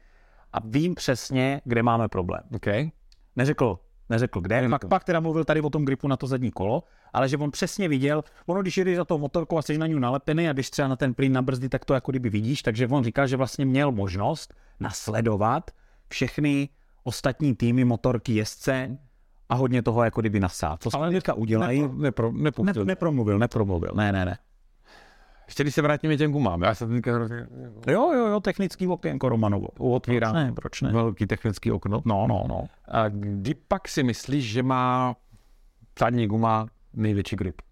a vím přesně, kde máme problém. Okay. Neřekl, neřekl kde. Jen Pak, pak teda mluvil tady o tom gripu na to zadní kolo, ale že on přesně viděl, ono když jedeš za tou motorkou a jsi na ní nalepený a když třeba na ten plyn na brzdy, tak to jako kdyby vidíš, takže on říkal, že vlastně měl možnost nasledovat všechny ostatní týmy, motorky, jezdce a hodně toho jako kdyby nasát. Co ale teďka udělají? Nepro, nepro, Ne, nepustil. nepromluvil, nepromluvil, ne, ne, ne. Ještě když se vrátíme těm gumám, já jsem teďka Jo, jo, jo, technický okénko Romanovo. otvírám Ne, proč ne? velký technický okno. No, no, no. A kdy pak si myslíš, že má zadní guma největší grip?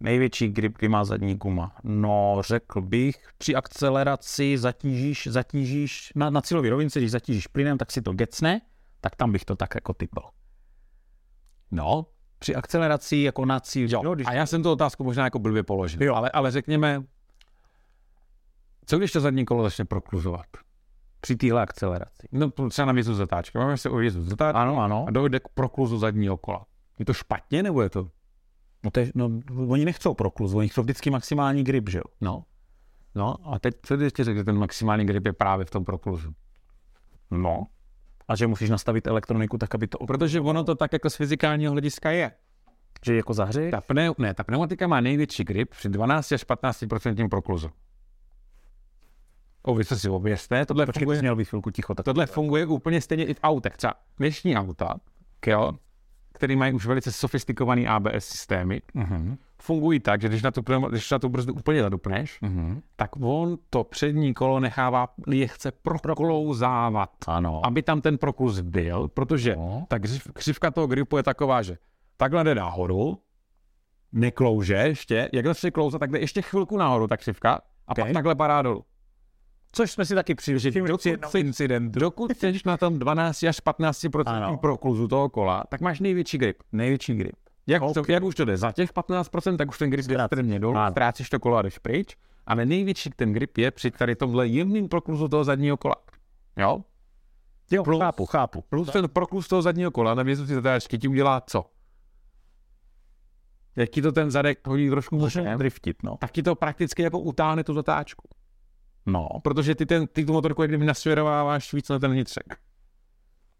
Největší grip, kdy má zadní guma. No, řekl bych, při akceleraci zatížíš, zatížíš na, na cílový rovince, když zatížíš plynem, tak si to gecne, tak tam bych to tak jako typl. No, Při akceleraci jako na cíl, jo. jo, když A já jsem tu otázku možná jako blbě položil. Jo. Ale, ale řekněme, co když to zadní kolo začne prokluzovat? při téhle akceleraci. No třeba na vězu zatáčky. Máme se o vězu zatáčky Ano, ano. a dojde k prokluzu zadního kola. Je to špatně nebo je to? No, to je, no, oni nechcou prokluz, oni chcou vždycky maximální grip, že jo? No. No a teď co ty ještě řekl, že ten maximální grip je právě v tom prokluzu? No. A že musíš nastavit elektroniku tak, aby to Protože ono to tak jako z fyzikálního hlediska je. že jako zahřeješ. Ta, pneu, ne, ta pneumatika má největší grip při 12 až 15% prokluzu. O, vy si ověste, tohle Počkej, funguje, měl být chvilku ticho. Tak tohle funguje úplně stejně i v autech. Třeba dnešní auta, jo, který mají už velice sofistikovaný ABS systémy, uh-huh. Fungují tak, že když na tu, když na tu brzdu úplně zadupneš, Uh-huh. tak on to přední kolo nechává lehce proklouzávat, Ano. aby tam ten prokluz byl, protože No. ta křiv, křivka toho gripu je taková, že takhle jde nahoru, neklouže ještě, jak začne klouzat, tak jde ještě chvilku nahoru ta křivka a Okay. pak takhle padá dolů. Což jsme si taky přišli. Dokud, incident, dokud jsi na tom 12 až 15% Ano. prokluzu toho kola, tak máš největší grip. Největší grip. Jak, okay. to, jak už to jde za těch 15%, tak už ten grip jde extrémně dolů, ztrácíš to kolo a jdeš pryč, ale největší ten grip je při tady tomhle jemným prokluzu toho zadního kola. Jo? Jo, Plus- chápu, chápu. Plus ten prokluz toho zadního kola na vězu si zatáčky ti udělá co? Jak ti to ten zadek hodí trošku Může driftit, no. tak ti to prakticky jako utáhne tu zatáčku. No. Protože ty, ten, ty tu motorku jak kdyby nasměrováváš víc na ten vnitřek.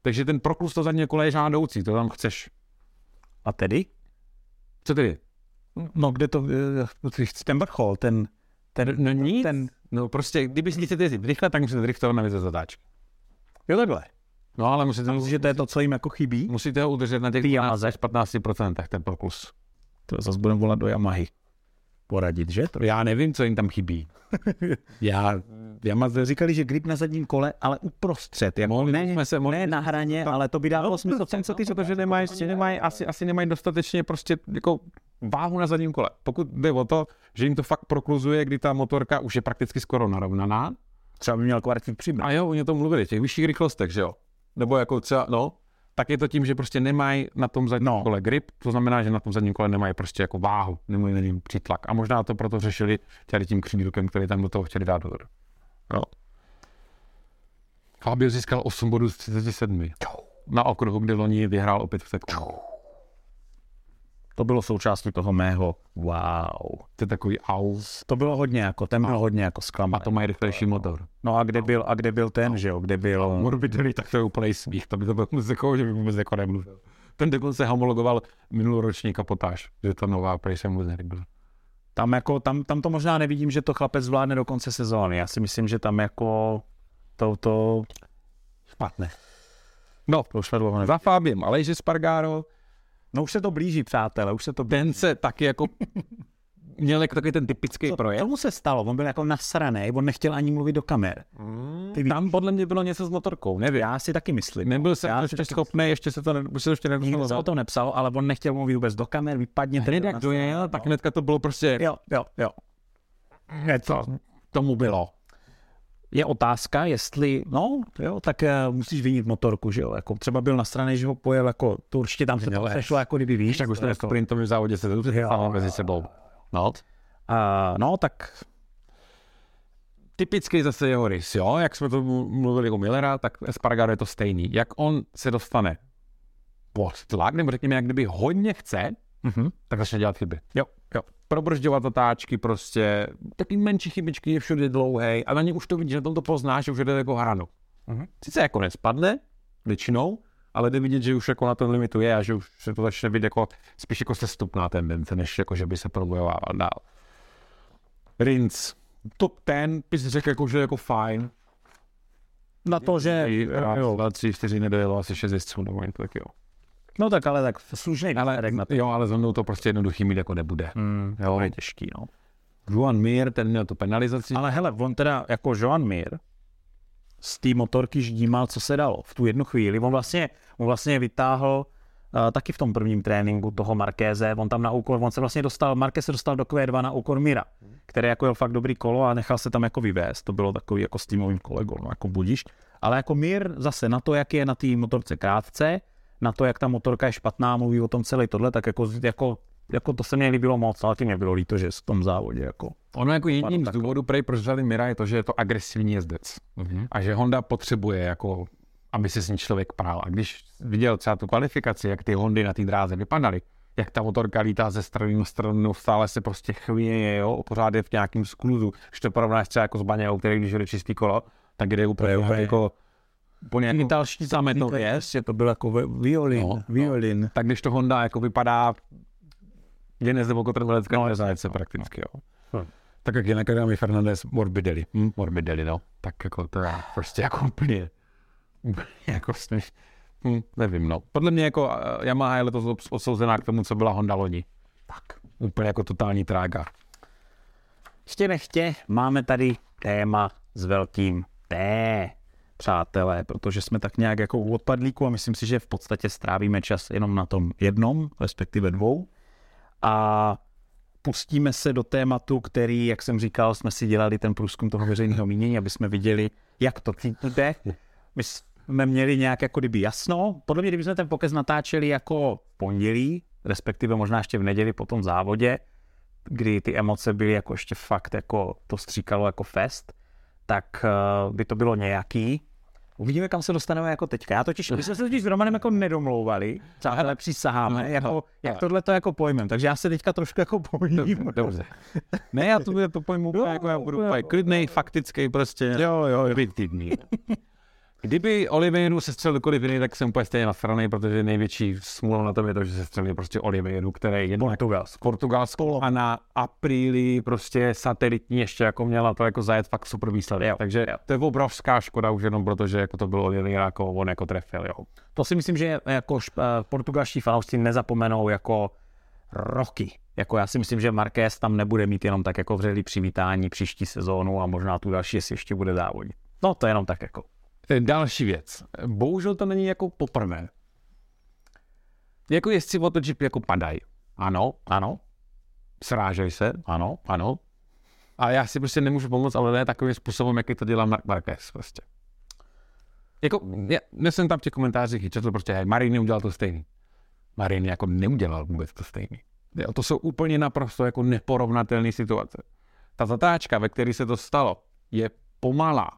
Takže ten prokluz toho zadního kola je žádoucí, to tam chceš. A tedy? Co tedy? No, kde to, eh, ten vrchol, ten, ten, No nic. ten, No prostě, kdyby si chcete jezdit rychle, tak musíte driftovat na věze zatáčky. jo takhle. No ale musíte, Myslím, že to je to, co jim jako chybí. musíte ho udržet na těch Ty 12 Yamaze. až 15% ten prokluz. To zase budeme volat do Yamahy. Poradit, že? To... Já nevím, co jim tam chybí. já, já má říkali, že grip na zadním kole, ale uprostřed. Jako mohli, ne, jsme se, mohli, ne na hraně, to, ale to by dávalo smysl. No, co ty, protože nemají, nemají, asi, asi nemají dostatečně prostě jako váhu na zadním kole. Pokud jde o to, že jim to fakt prokluzuje, kdy ta motorka už je prakticky skoro narovnaná. Třeba by měl kvalitní přibrat. A jo, oni to mluvili, těch vyšších rychlostech, že jo. Nebo jako třeba, no, tak je to tím, že prostě nemají na tom zadním no. kole grip, to znamená, že na tom zadním kole nemají prostě jako váhu, nemají na něm přitlak. A možná to proto řešili tady tím křídlkem, který tam do toho chtěli dát dozor. No. Fabio získal 8 bodů z 37. Na okruhu, kde loni vyhrál opět v sekci. To bylo součástí toho mého wow. To je takový au. To bylo hodně jako, ten byl hodně jako zklamaný. A to mají rychlejší motor. No a kde byl, a kde byl ten, no. že jo, kde byl... Morbidelli, tak to je úplný smích, to by to bylo jako, že by vůbec jako nemluvil. Ten dokonce homologoval minuloroční kapotáž, že to nová, prej jsem vůbec nebyl. Tam, jako, tam, tam to možná nevidím, že to chlapec zvládne do konce sezóny. Já si myslím, že tam jako to, to špatné. No, to už dlouho Za Fabiem Alejže Spargaro, No už se to blíží, přátelé, už se to blíží. Ten se taky jako měl jako takový ten typický Co, projev. Tomu se stalo, on byl jako nasraný, on nechtěl ani mluvit do kamer. Mm, Ty tam podle mě bylo něco s motorkou, nevím. Já si taky myslím. Nebyl jsem já ještě schopný, ještě se to, ne, už se ještě Nikdo se o tom nepsal, ale on nechtěl mluvit vůbec do kamer, vypadně. Ten jak dojel, tak hnedka to bylo prostě... Jo, jo, jo. To, tomu bylo je otázka, jestli, no, jo, tak uh, musíš vynít motorku, že jo, jako třeba byl na straně, že ho pojel, jako, to určitě tam se to sešlo, jako kdyby víš. Tak už to jako... v sprintovém závodě se to jo, mezi sebou. No. Uh, no, tak typický zase jeho rys, jo, jak jsme to mluvili o Millera, tak Espargaro je to stejný. Jak on se dostane pod tlak, nebo řekněme, jak kdyby hodně chce, mm-hmm. tak začne dělat chyby. Jo probržďovat zatáčky prostě, taky menší chybičky je všude dlouhý a na ně už to vidíš, na tom to poznáš, že už jde jako hranu. Uh-huh. Sice jako nespadne, většinou, ale jde vidět, že už jako na tom limitu je a že už se to začne vidět jako spíš jako sestupná tendence, než jako, že by se probojovával dál. Rins, top ten, bys řekl jako, že jako fajn. Na to, že... Jo, 2, 3, 4 nedojelo asi 6 jezdců, nebo tak jo. No tak ale tak slušný ale, na to. Jo, ale za mnou to prostě jednoduchý mít jako nebude. Hmm, jo. je těžký, no. Joan Mir, ten měl tu penalizaci. Ale hele, on teda jako Joan Mir z té motorky ždímal, co se dalo v tu jednu chvíli. On vlastně, on vlastně vytáhl uh, taky v tom prvním tréninku toho Markéze, on tam na úkor, on se vlastně dostal, Marquez se dostal do Q2 na úkor Mira, který jako jel fakt dobrý kolo a nechal se tam jako vyvést. To bylo takový jako s týmovým kolegou, no jako budíš. Ale jako Mir zase na to, jak je na té motorce krátce, na to, jak ta motorka je špatná, mluví o tom celý tohle, tak jako, jako, jako to se mi líbilo moc, ale tím mě bylo líto, že v tom závodě jako... Ono jako jedním z důvodů, prej, proč vzali Mira, je to, že je to agresivní jezdec. Mm-hmm. A že Honda potřebuje jako aby se s ní člověk prál. A když viděl třeba tu kvalifikaci, jak ty Hondy na té dráze vypadaly, jak ta motorka lítá ze strany na stranu, stále se prostě chvěje, jo, pořád je v nějakém skluzu. Když to porovnáš třeba jako s Baněou, který když jde čistý kolo, tak jde úplně jako úplně jako italští zametově, že to byl jako violin, no, violin. No. Tak když to Honda jako vypadá, je nebo kotrvelecká no, nezájece no, prakticky, jo. No. Tak jak je na Fernandez Morbidelli. Hm? Morbidelli, no. Tak jako to je prostě jako úplně, úplně jako směš. Hm, nevím, no. Podle mě jako uh, Yamaha je letos odsouzená k tomu, co byla Honda loni. Tak. Úplně jako totální trága. Chtě nechtě, máme tady téma s velkým T přátelé, protože jsme tak nějak jako u odpadlíku a myslím si, že v podstatě strávíme čas jenom na tom jednom, respektive dvou. A pustíme se do tématu, který, jak jsem říkal, jsme si dělali ten průzkum toho veřejného mínění, aby jsme viděli, jak to jde. My jsme měli nějak jako kdyby jasno. Podle mě, kdyby jsme ten pokez natáčeli jako pondělí, respektive možná ještě v neděli po tom závodě, kdy ty emoce byly jako ještě fakt jako to stříkalo jako fest, tak eh, by to bylo nějaký. Uvidíme, kam se dostaneme jako teďka. Já totiž, my jsme se totiž s Romanem jako nedomlouvali, přátelé, přísaháme, no, jako, no, jak no. tohle to jako pojmem. Takže já se teďka trošku jako bojím. Dobře. Ne, já to, to pojmu jako já budu úplně klidnej, faktický, prostě. Jo, jo, jo. Kdyby Olivieru se střelil kdokoliv jiný, tak jsem úplně stejně nasraný, protože největší smůlou na tom je to, že se střelil prostě Olivieru, který je Portugalsko. Portugalsko a na apríli prostě satelitní ještě jako měla to jako zajet fakt super výsledek. Jo. Takže jo. to je obrovská škoda už jenom protože jako to bylo Olivier jako on jako trefil. Jo. To si myslím, že jako šp- eh, portugalští fanoušci nezapomenou jako roky. Jako já si myslím, že Marquez tam nebude mít jenom tak jako vřelý přivítání příští sezónu a možná tu další, jestli ještě bude závodit. No to je jenom tak jako. Další věc. Bohužel to není jako poprvé. Jako jezdci MotoGP jako padají. Ano, ano. Srážej se. Ano, ano. A já si prostě nemůžu pomoct, ale ne takovým způsobem, jaký to dělá Mark Marquez prostě. Jako, já, já jsem tam v těch komentářích četl prostě, hej, Marin neudělal to stejný. Marin jako neudělal vůbec to stejný. Jo, to jsou úplně naprosto jako neporovnatelné situace. Ta zatáčka, ve které se to stalo, je pomalá.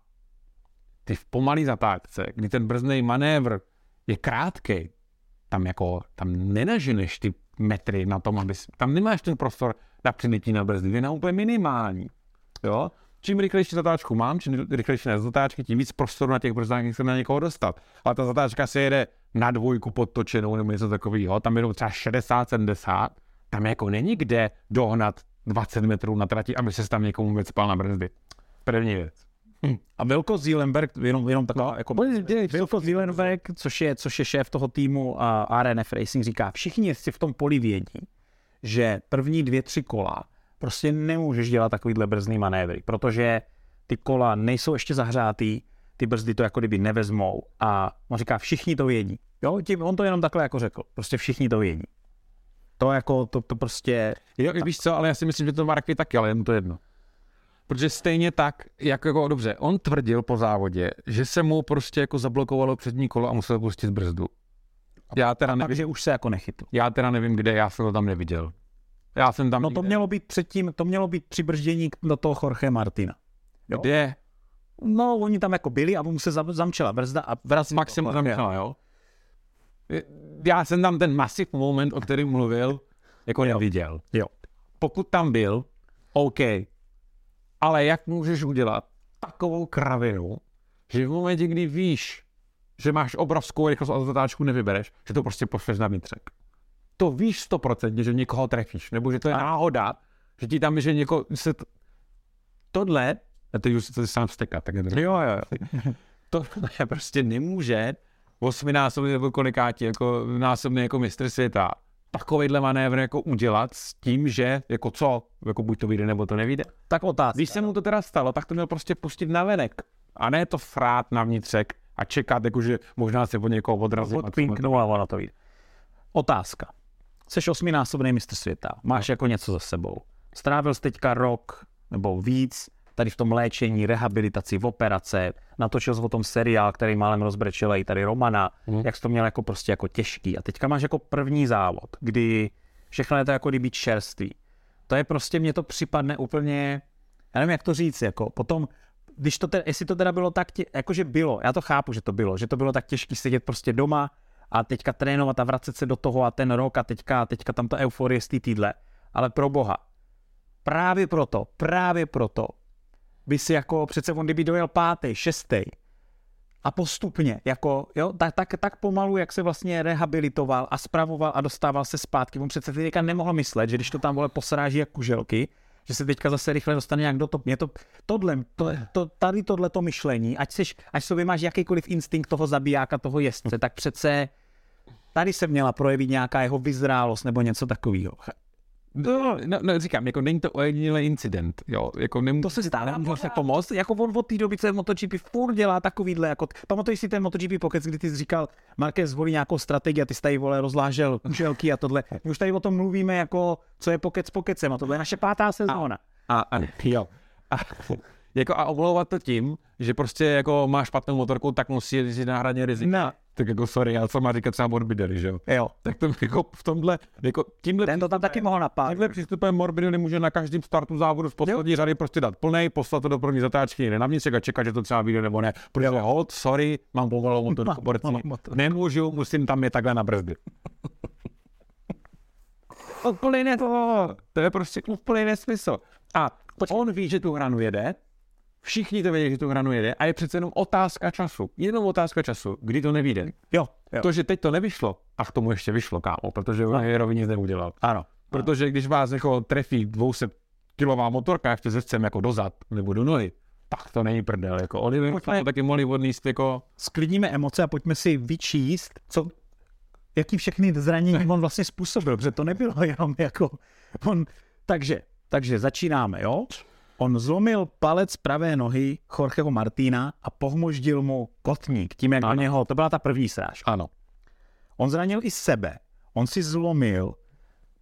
Ty v pomalý zatáčce, kdy ten brzdný manévr je krátký, tam jako, tam nenaženeš ty metry na tom, aby tam nemáš ten prostor na přinití na brzdy, je na úplně minimální. Jo? Čím rychlejší zatáčku mám, čím rychlejší na zatáčky, tím víc prostoru na těch brzdách se na někoho dostat. Ale ta zatáčka se jede na dvojku podtočenou nebo něco takového, tam jedou třeba 60-70, tam jako není kde dohnat 20 metrů na trati, aby se tam někomu vůbec spal na brzdy. První věc. Hm. A Vilko Zielenberg, jenom, jenom taková, no, jako, Vilko Zielenberg, což je, což je šéf toho týmu uh, RNF Racing, říká, všichni si v tom poli vědí, že první dvě, tři kola prostě nemůžeš dělat takovýhle brzdný manévry, protože ty kola nejsou ještě zahřátý, ty brzdy to jako kdyby nevezmou a on říká, všichni to vědí. Jo, tím, on to jenom takhle jako řekl, prostě všichni to vědí. To jako, to, to prostě... Jo, víš co, ale já si myslím, že to Marky taky, ale jen to jedno. Protože stejně tak, jak jako dobře, on tvrdil po závodě, že se mu prostě jako zablokovalo přední kolo a musel pustit brzdu. Já teda nevím, že už se jako nechytl. Já teda nevím, kde, já jsem to tam neviděl. Já jsem tam No to mělo být předtím, to mělo být při brždění do toho Jorge Martina. Jo? Kde? No, oni tam jako byli a mu se zamčela brzda a vracím Maximum zamčela, jo? Já jsem tam ten masiv moment, o kterém mluvil, jako jo. neviděl. Jo. Pokud tam byl, OK. Ale jak můžeš udělat takovou kravinu, že v momentě, kdy víš, že máš obrovskou rychlost a zatáčku nevybereš, že to prostě pošleš na vnitřek. To víš stoprocentně, že někoho trefíš, nebo že to je náhoda, že ti tam, že někoho se to... tohle, a teď už se to sám steká, tak je to... Jo, jo, jo. tohle prostě nemůže osminásobný nebo kolikátí jako násobný jako mistr světa takovýhle manévr jako udělat s tím, že jako co, jako buď to vyjde nebo to nevíde. Tak otázka. Když se mu to teda stalo, tak to měl prostě pustit na venek. A ne to frát na vnitřek a čekat, jakože možná se od někoho odrazí. Odpinknou a ono to vyjde. Otázka. Jsi osminásobný mistr světa, máš no. jako něco za sebou. Strávil jsi teďka rok nebo víc tady v tom léčení, rehabilitaci, v operace, natočil jsi o tom seriál, který málem rozbrečel i tady Romana, mm. jak jsi to měl jako prostě jako těžký. A teďka máš jako první závod, kdy všechno je to jako kdyby čerství. To je prostě, mně to připadne úplně, já nevím, jak to říct, jako potom, když to teda, jestli to teda bylo tak, tě, jakože bylo, já to chápu, že to bylo, že to bylo tak těžké sedět prostě doma a teďka trénovat a vracet se do toho a ten rok a teďka, teďka tam ta euforie z té týdle. Ale pro boha, právě proto, právě proto by si jako, přece on kdyby dojel pátý, šestý a postupně, jako, jo, tak, tak, tak pomalu, jak se vlastně rehabilitoval a spravoval a dostával se zpátky, on přece teďka nemohl myslet, že když to tam vole posráží jak kuželky, že se teďka zase rychle dostane nějak do top. Mě to, tohle, to, to, tady tohleto myšlení, ať, seš, ať sobě máš jakýkoliv instinkt toho zabijáka, toho jezdce, tak přece tady se měla projevit nějaká jeho vyzrálost nebo něco takového. No, no, no, říkám, jako není to ojedinělý incident, jo, jako nemů- To se stává, může se pomoct, jako on od té doby, co je MotoGP furt dělá takovýhle, jako, pamatuješ si ten MotoGP pokec, kdy ty jsi říkal, Marquez zvolí nějakou strategii a ty jsi tady, vole, rozlážel kušelky a tohle. My už tady o tom mluvíme, jako, co je pokec pokecem a tohle je naše pátá sezóna. A, a, a jo. A, jako a omlouvat to tím, že prostě jako máš špatnou motorku, tak musí jít na hraně rizika. No tak jako sorry, ale co má říkat třeba Morbidelli, že jo? Jo. Tak to jako v tomhle, jako tímhle... Ten to tam taky mohl napát. Tímhle přístupem Morbidelli může na každém startu závodu z poslední řady prostě dát plnej, poslat to do první zatáčky někde na vnitřek a čekat, že to třeba vyjde nebo ne. Protože jo. hold, sorry, mám pomalou motorku, borci. Nemůžu, musím tam je takhle na brzdy. úplně to, to je prostě úplně nesmysl. A on ví, že tu hranu jede, Všichni to vědí, že tu hranu jede a je přece jenom otázka času. Jenom otázka času, kdy to nevíde. Jo, jo. To, že teď to nevyšlo, a k tomu ještě vyšlo, kámo, protože no. Herovi nic neudělal. Ano. Protože když vás jako trefí 200 kilová motorka ještě se chcem jako dozad nebo do nohy, tak to není prdel. Jako Oliver pojďme, taky mohli odníst jako... Sklidníme emoce a pojďme si vyčíst, co jaký všechny zranění on vlastně způsobil, protože to nebylo jenom jako on, takže, takže začínáme, jo? On zlomil palec pravé nohy Jorgeho Martina a pohmoždil mu kotník tím, jak ano. do něho, to byla ta první sráž. Ano. On zranil i sebe. On si zlomil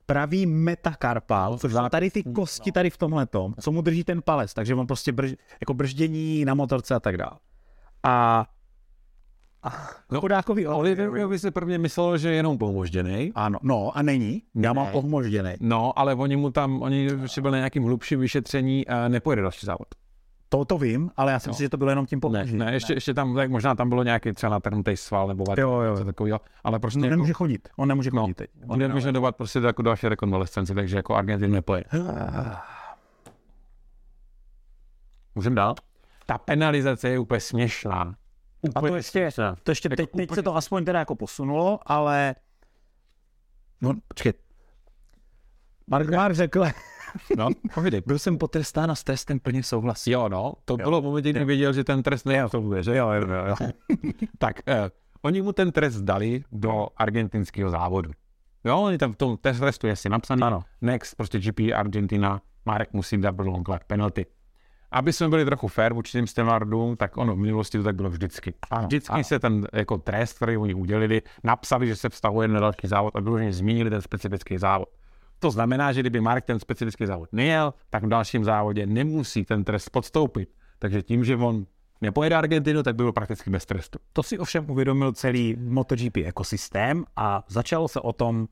pravý metakarpal, což jsou tady ty kosti tady v tomhle tom, co mu drží ten palec, takže on prostě brž, jako brždění na motorce a tak dále. A No, chudákový Oliver by si prvně myslel, že je jenom pomožděný. Ano, no a není. Já mám pomožděný. No, ale oni mu tam, oni ještě byli na nějakým hlubším vyšetření a nepojede další závod. To to vím, ale já si no. myslím, že to bylo jenom tím pomožděný. Ne, ne, ještě, ještě tam, tak možná tam bylo nějaký třeba natrhnutý sval nebo jo, jo, jo. takového, ale prostě... On jako, nemůže chodit, on nemůže no, chodit teď. On nemůže dobat prostě jako další rekonvalescenci, takže jako Argentin nepojede. Můžeme dál? Ta penalizace je úplně směšná. A to ještě, to ještě teď, teď se to aspoň teda jako posunulo, ale no, počkej. Mark, Mark řekl, No, povídej. Byl jsem potrestán a s testem plně souhlasím. Jo, no, to jo. bylo v momentě, kdy věděl, že ten trest neabsolvuje, že? Jo, jo, jo. tak, eh, oni mu ten trest dali do argentinského závodu. Jo, oni tam v tom trestu je si napsaný. Ano. Next, prostě GP Argentina, Marek musí long lap penalty aby jsme byli trochu fair vůči těm stevardům, tak ono v minulosti to tak bylo vždycky. Ano, vždycky ano. se ten jako trest, který oni udělili, napsali, že se vztahuje na další závod a vyloženě zmínili ten specifický závod. To znamená, že kdyby Mark ten specifický závod nejel, tak v dalším závodě nemusí ten trest podstoupit. Takže tím, že on nepojede Argentinu, tak byl prakticky bez trestu. To si ovšem uvědomil celý MotoGP ekosystém a začalo se o tom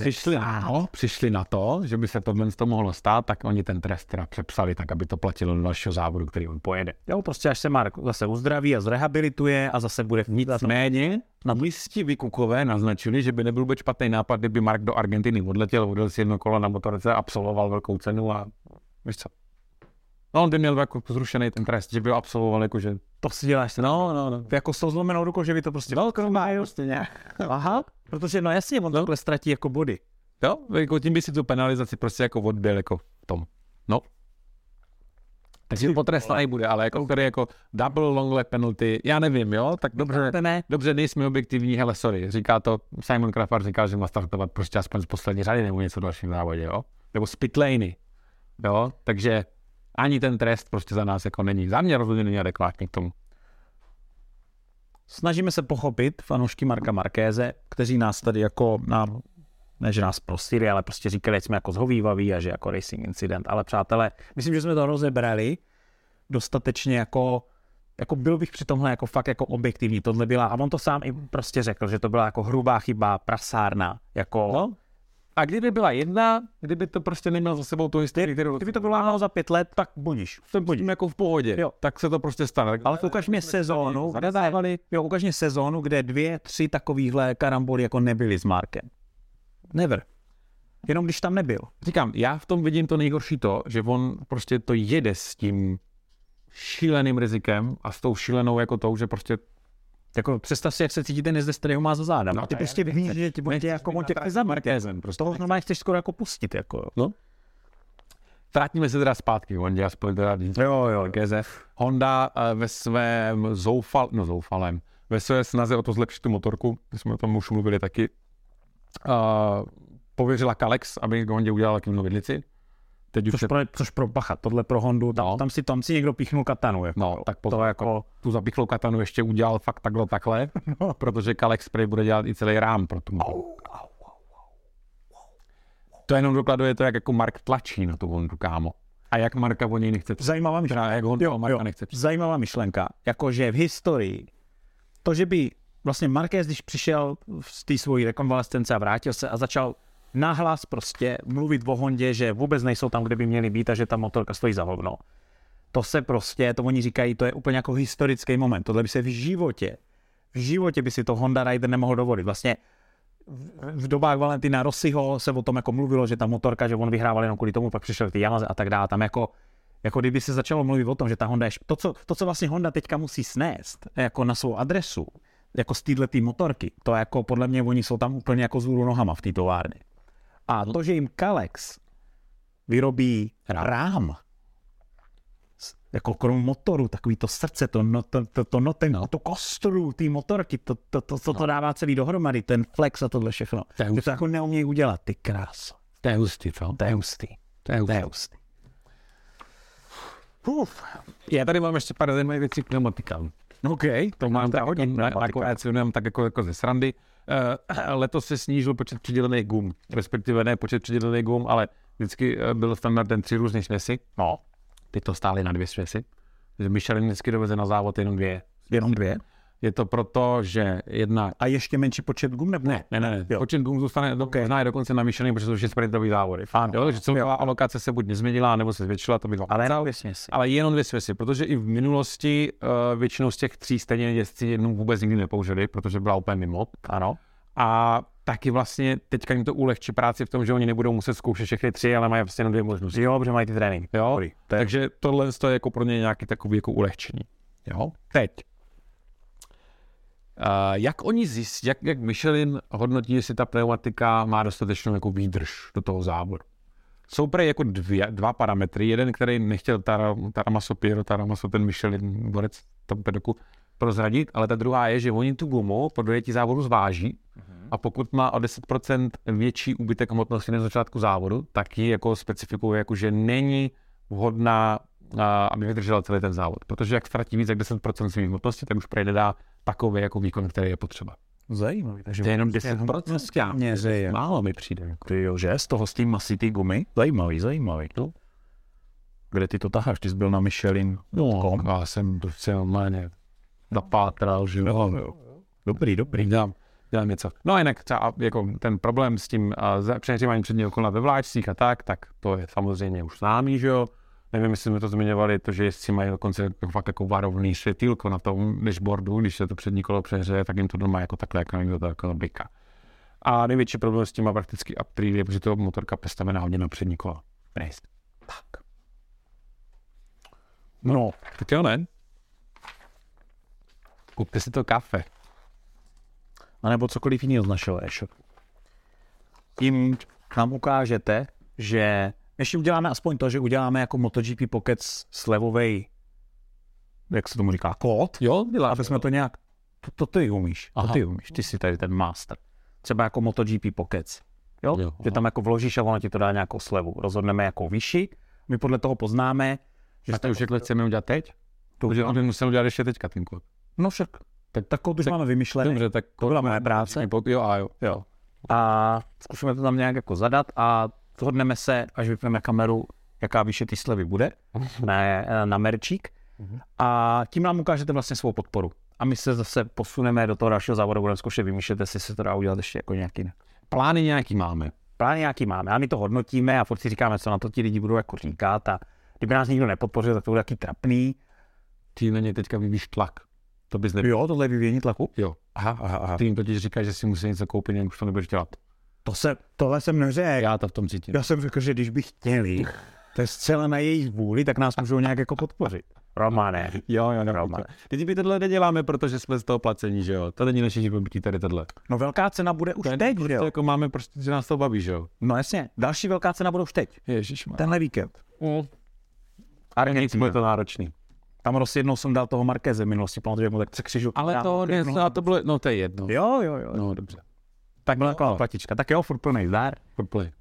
přišli, ano, přišli na to, že by se tohle to mohlo stát, tak oni ten trest teda přepsali tak, aby to platilo do dalšího závodu, který on pojede. Jo, prostě až se Mark zase uzdraví a zrehabilituje a zase bude Nicméně na místě Vykukové naznačili, že by nebyl vůbec špatný nápad, kdyby Mark do Argentiny odletěl, odjel si jedno kolo na motorce, absolvoval velkou cenu a víš co, No, on by měl jako zrušený ten trest, že by ho absolvoval, jakože to si děláš. No, no, no. Jako s tou zlomenou rukou, že by to prostě velkou má, prostě nějak. Aha, protože no jasně, on no. takhle ztratí jako body. Jo, jako tím by si tu penalizaci prostě jako odbil jako v tom. No. Takže potrestaný bude, ale jako tady jako double long lap penalty, já nevím, jo, tak dobře, ne. dobře, nejsme objektivní, hele, sorry, říká to, Simon Crawford říkal, že má startovat prostě aspoň z poslední řady nebo něco dalším závodě, jo, nebo z pit laney, jo, takže ani ten trest prostě za nás jako není. Za mě rozhodně není adekvátní k tomu. Snažíme se pochopit fanoušky Marka Markéze, kteří nás tady jako na, ne že nás prosili, ale prostě říkali, že jsme jako zhovývaví a že jako racing incident. Ale přátelé, myslím, že jsme to rozebrali dostatečně jako jako byl bych při tomhle jako fakt jako objektivní, tohle byla, a on to sám i prostě řekl, že to byla jako hrubá chyba, prasárna, jako no, a kdyby byla jedna, kdyby to prostě neměl za sebou tu historii, kterou... Kdyby to bylo za pět let, tak budíš. Jsem budíš. jako v pohodě. Jo. Tak se to prostě stane. Ale ukaž mě sezónu, kde, jo, ukaž mě sezónu, kde dvě, tři takovýhle karamboly jako nebyly s Markem. Never. Jenom když tam nebyl. Říkám, já v tom vidím to nejhorší to, že on prostě to jede s tím šíleným rizikem a s tou šílenou jako tou, že prostě jako představ si, jak se cítí ten jezdec, který ho má za záda. No, ty prostě víš, že ti tě jako on tě za Markézem. Prostě toho normálně chceš skoro jako pustit. Jako. No. Vrátíme se teda zpátky, Honda, aspoň teda jo, jo, GZF. Honda uh, ve svém zoufal, no zoufalém, ve své snaze o to zlepšit tu motorku, my jsme o tom už mluvili taky, uh, pověřila Kalex, aby Hondě udělala takovou vidlici. Teď což, pro, což pro bacha, tohle pro Hondu, no. tam, si, tam si někdo píchnul katanu. Jako, no, tak to jako... Tu zapichlou katanu ještě udělal fakt takhle takhle, no. protože Kalex Spray bude dělat i celý rám pro tu au, au, To jenom dokladuje to, jak jako Mark tlačí na tu Hondu, kámo. A jak Marka o něj nechce. Zajímavá myšlenka. Jak Honda jo, Marka jo, nechce. Zajímavá myšlenka. Jakože v historii, to, že by vlastně Marquez, když přišel z té svojí rekonvalescence a vrátil se a začal nahlas prostě mluvit o Hondě, že vůbec nejsou tam, kde by měli být a že ta motorka stojí za hovno. To se prostě, to oni říkají, to je úplně jako historický moment. Tohle by se v životě, v životě by si to Honda Rider nemohl dovolit. Vlastně v dobách Valentina Rossiho se o tom jako mluvilo, že ta motorka, že on vyhrával jenom kvůli tomu, pak přišel ty Yamaha a tak dále. Tam jako, jako kdyby se začalo mluvit o tom, že ta Honda je, to, co, to, co vlastně Honda teďka musí snést jako na svou adresu, jako z této motorky, to jako podle mě oni jsou tam úplně jako z nohama v té továrně. A to, že jim Kalex vyrobí rám, jako krom motoru, takový to srdce, to, no, to, to, to, no, ten, no. to kostru, ty motorky, to, to, to, to, to no. dává celý dohromady, ten flex a tohle všechno. To, je to jako neumějí udělat, ty krás. To je hustý, co? To je hustý. To je hustý. To je hustý. Uf. Já tady mám ještě pár zajímavých věcí k pneumatikám. OK, to mám tak hodně, tak, tak jako, jako ze srandy. Uh, letos se snížil počet přidělených gum, respektive ne počet přidělených gum, ale vždycky uh, byl standardem tři různé směsi. No. Ty to stály na dvě směsi. Michelin vždycky doveze na závod jenom dvě. Jenom dvě? Je to proto, že jedna... A ještě menší počet gum nebo? Ne, ne, ne. ne. Počet gum zůstane do, okay. je dokonce navýšený, protože to už je sprintový závody. Ano. Jo, že celá alokace se buď nezměnila, nebo se zvětšila, to by bylo. Ale jenom dvě směsi. Ale jenom dvě směsi, protože i v minulosti uh, většinou z těch tří stejně jezdci jednou vůbec nikdy nepoužili, protože byla úplně mimo. Ano. A taky vlastně teďka jim to ulehčí práci v tom, že oni nebudou muset zkoušet všechny tři, ale mají vlastně jenom dvě možnosti. Jo, protože mají ty tréninky. Jo, Dobrý, to je... takže tohle je jako pro ně nějaký takový jako ulehčení. Jo, teď. Uh, jak oni zjistí, jak, jak Michelin hodnotí, jestli ta pneumatika má dostatečnou jako výdrž do toho závodu? Jsou prej jako dvě, dva parametry. Jeden, který nechtěl Taramaso Piero, Taramaso ten Michelin borec tam pedoku prozradit, ale ta druhá je, že oni tu gumu po dojetí závodu zváží uh-huh. a pokud má o 10% větší úbytek hmotnosti na začátku závodu, tak ji jako specifikuje, jako že není vhodná, aby vydržela celý ten závod. Protože jak ztratí víc jak 10% své hmotnosti, tak už projde dá takový jako výkon, který je potřeba. Zajímavý. Takže to je jenom 10%. Měře, Málo mi přijde. Jako. Ty jo, že? Z toho s tím masí ty gumy? Zajímavý, zajímavý. No. Kde ty to taháš? Ty jsi byl na Michelin. No, já jsem prostě normálně napátral, že jo. jo. Dobrý, dobrý. Dělám, dělám něco. No a jinak třeba jako ten problém s tím uh, přehříváním předního kola ve vláčcích a tak, tak to je samozřejmě už známý, že jo. Nevím, jestli jsme to zmiňovali, to, že jezdci mají dokonce fakt jako varovný světýlko na tom dashboardu, když se to přední kolo přehřeje, tak jim to doma jako takhle, jako někdo to jako byka. A největší problém s tím má prakticky uptree, protože to motorka postavená hodně na přední kolo. Nice. Tak. No, tak jo, ne? Kupte si to kafe. A nebo cokoliv jiného z našeho e-shopu. Tím nám ukážete, že ještě uděláme aspoň to, že uděláme jako MotoGP Pocket slevovej, jak se tomu říká, kód. Jo, děláme. Aby jsme to nějak, to, to ty umíš, Aha. to ty umíš, ty jsi tady ten master. Třeba jako MotoGP Pockets. Jo? jo že tam jako vložíš a ono ti to dá nějakou slevu. Rozhodneme jako výši, my podle toho poznáme, že... A to už takhle chceme udělat teď? To, Protože on by musel udělat ještě teďka ten kód. No však. Tak, tak kód už tak, máme vymyšlený. Dobře, tak to byla moje práce. Jo a jo. jo. A zkusíme to tam nějak jako zadat a zhodneme se, až vypneme kameru, jaká výše ty slevy bude na, na merčík. A tím nám ukážete vlastně svou podporu. A my se zase posuneme do toho dalšího závodu, budeme zkoušet vymýšlet, jestli se to dá udělat ještě jako nějaký. Plány nějaký máme. Plány nějaký máme a my to hodnotíme a furt si říkáme, co na to ti lidi budou jako říkat a kdyby nás nikdo nepodpořil, tak to bude taky trapný. Ty na ně teďka vyvíjíš tlak. To bys nebyl. Jo, tohle je vyvíjení tlaku? Jo. Aha, aha, aha. Ty jim totiž říkáš, že si musí něco koupit, jinak už to nebudeš dělat. To se, tohle jsem neřekl. Já to v tom cítím. Já jsem řekl, že když by chtěli, to je zcela na jejich vůli, tak nás můžou nějak jako podpořit. Romane. Jo, jo, no, Roman. Teď my tohle neděláme, protože jsme z toho placení, že jo. To není naše živobytí tady tohle. No velká cena bude už to teď, že jo. jako máme prostě, že nás to baví, že jo. No jasně, další velká cena bude už teď. Ježíš. Tenhle víkend. Mm. Argentina. Bude to náročný. Tam roz jednou jsem dal toho Markéze minulosti, pamatuju, mu tak se křižu. Ale to, ne, to bylo, no to je jedno. Jo, jo, jo. No dobře. Tak byla taková platička. Tak jo, furt plný zdar. Furt plný.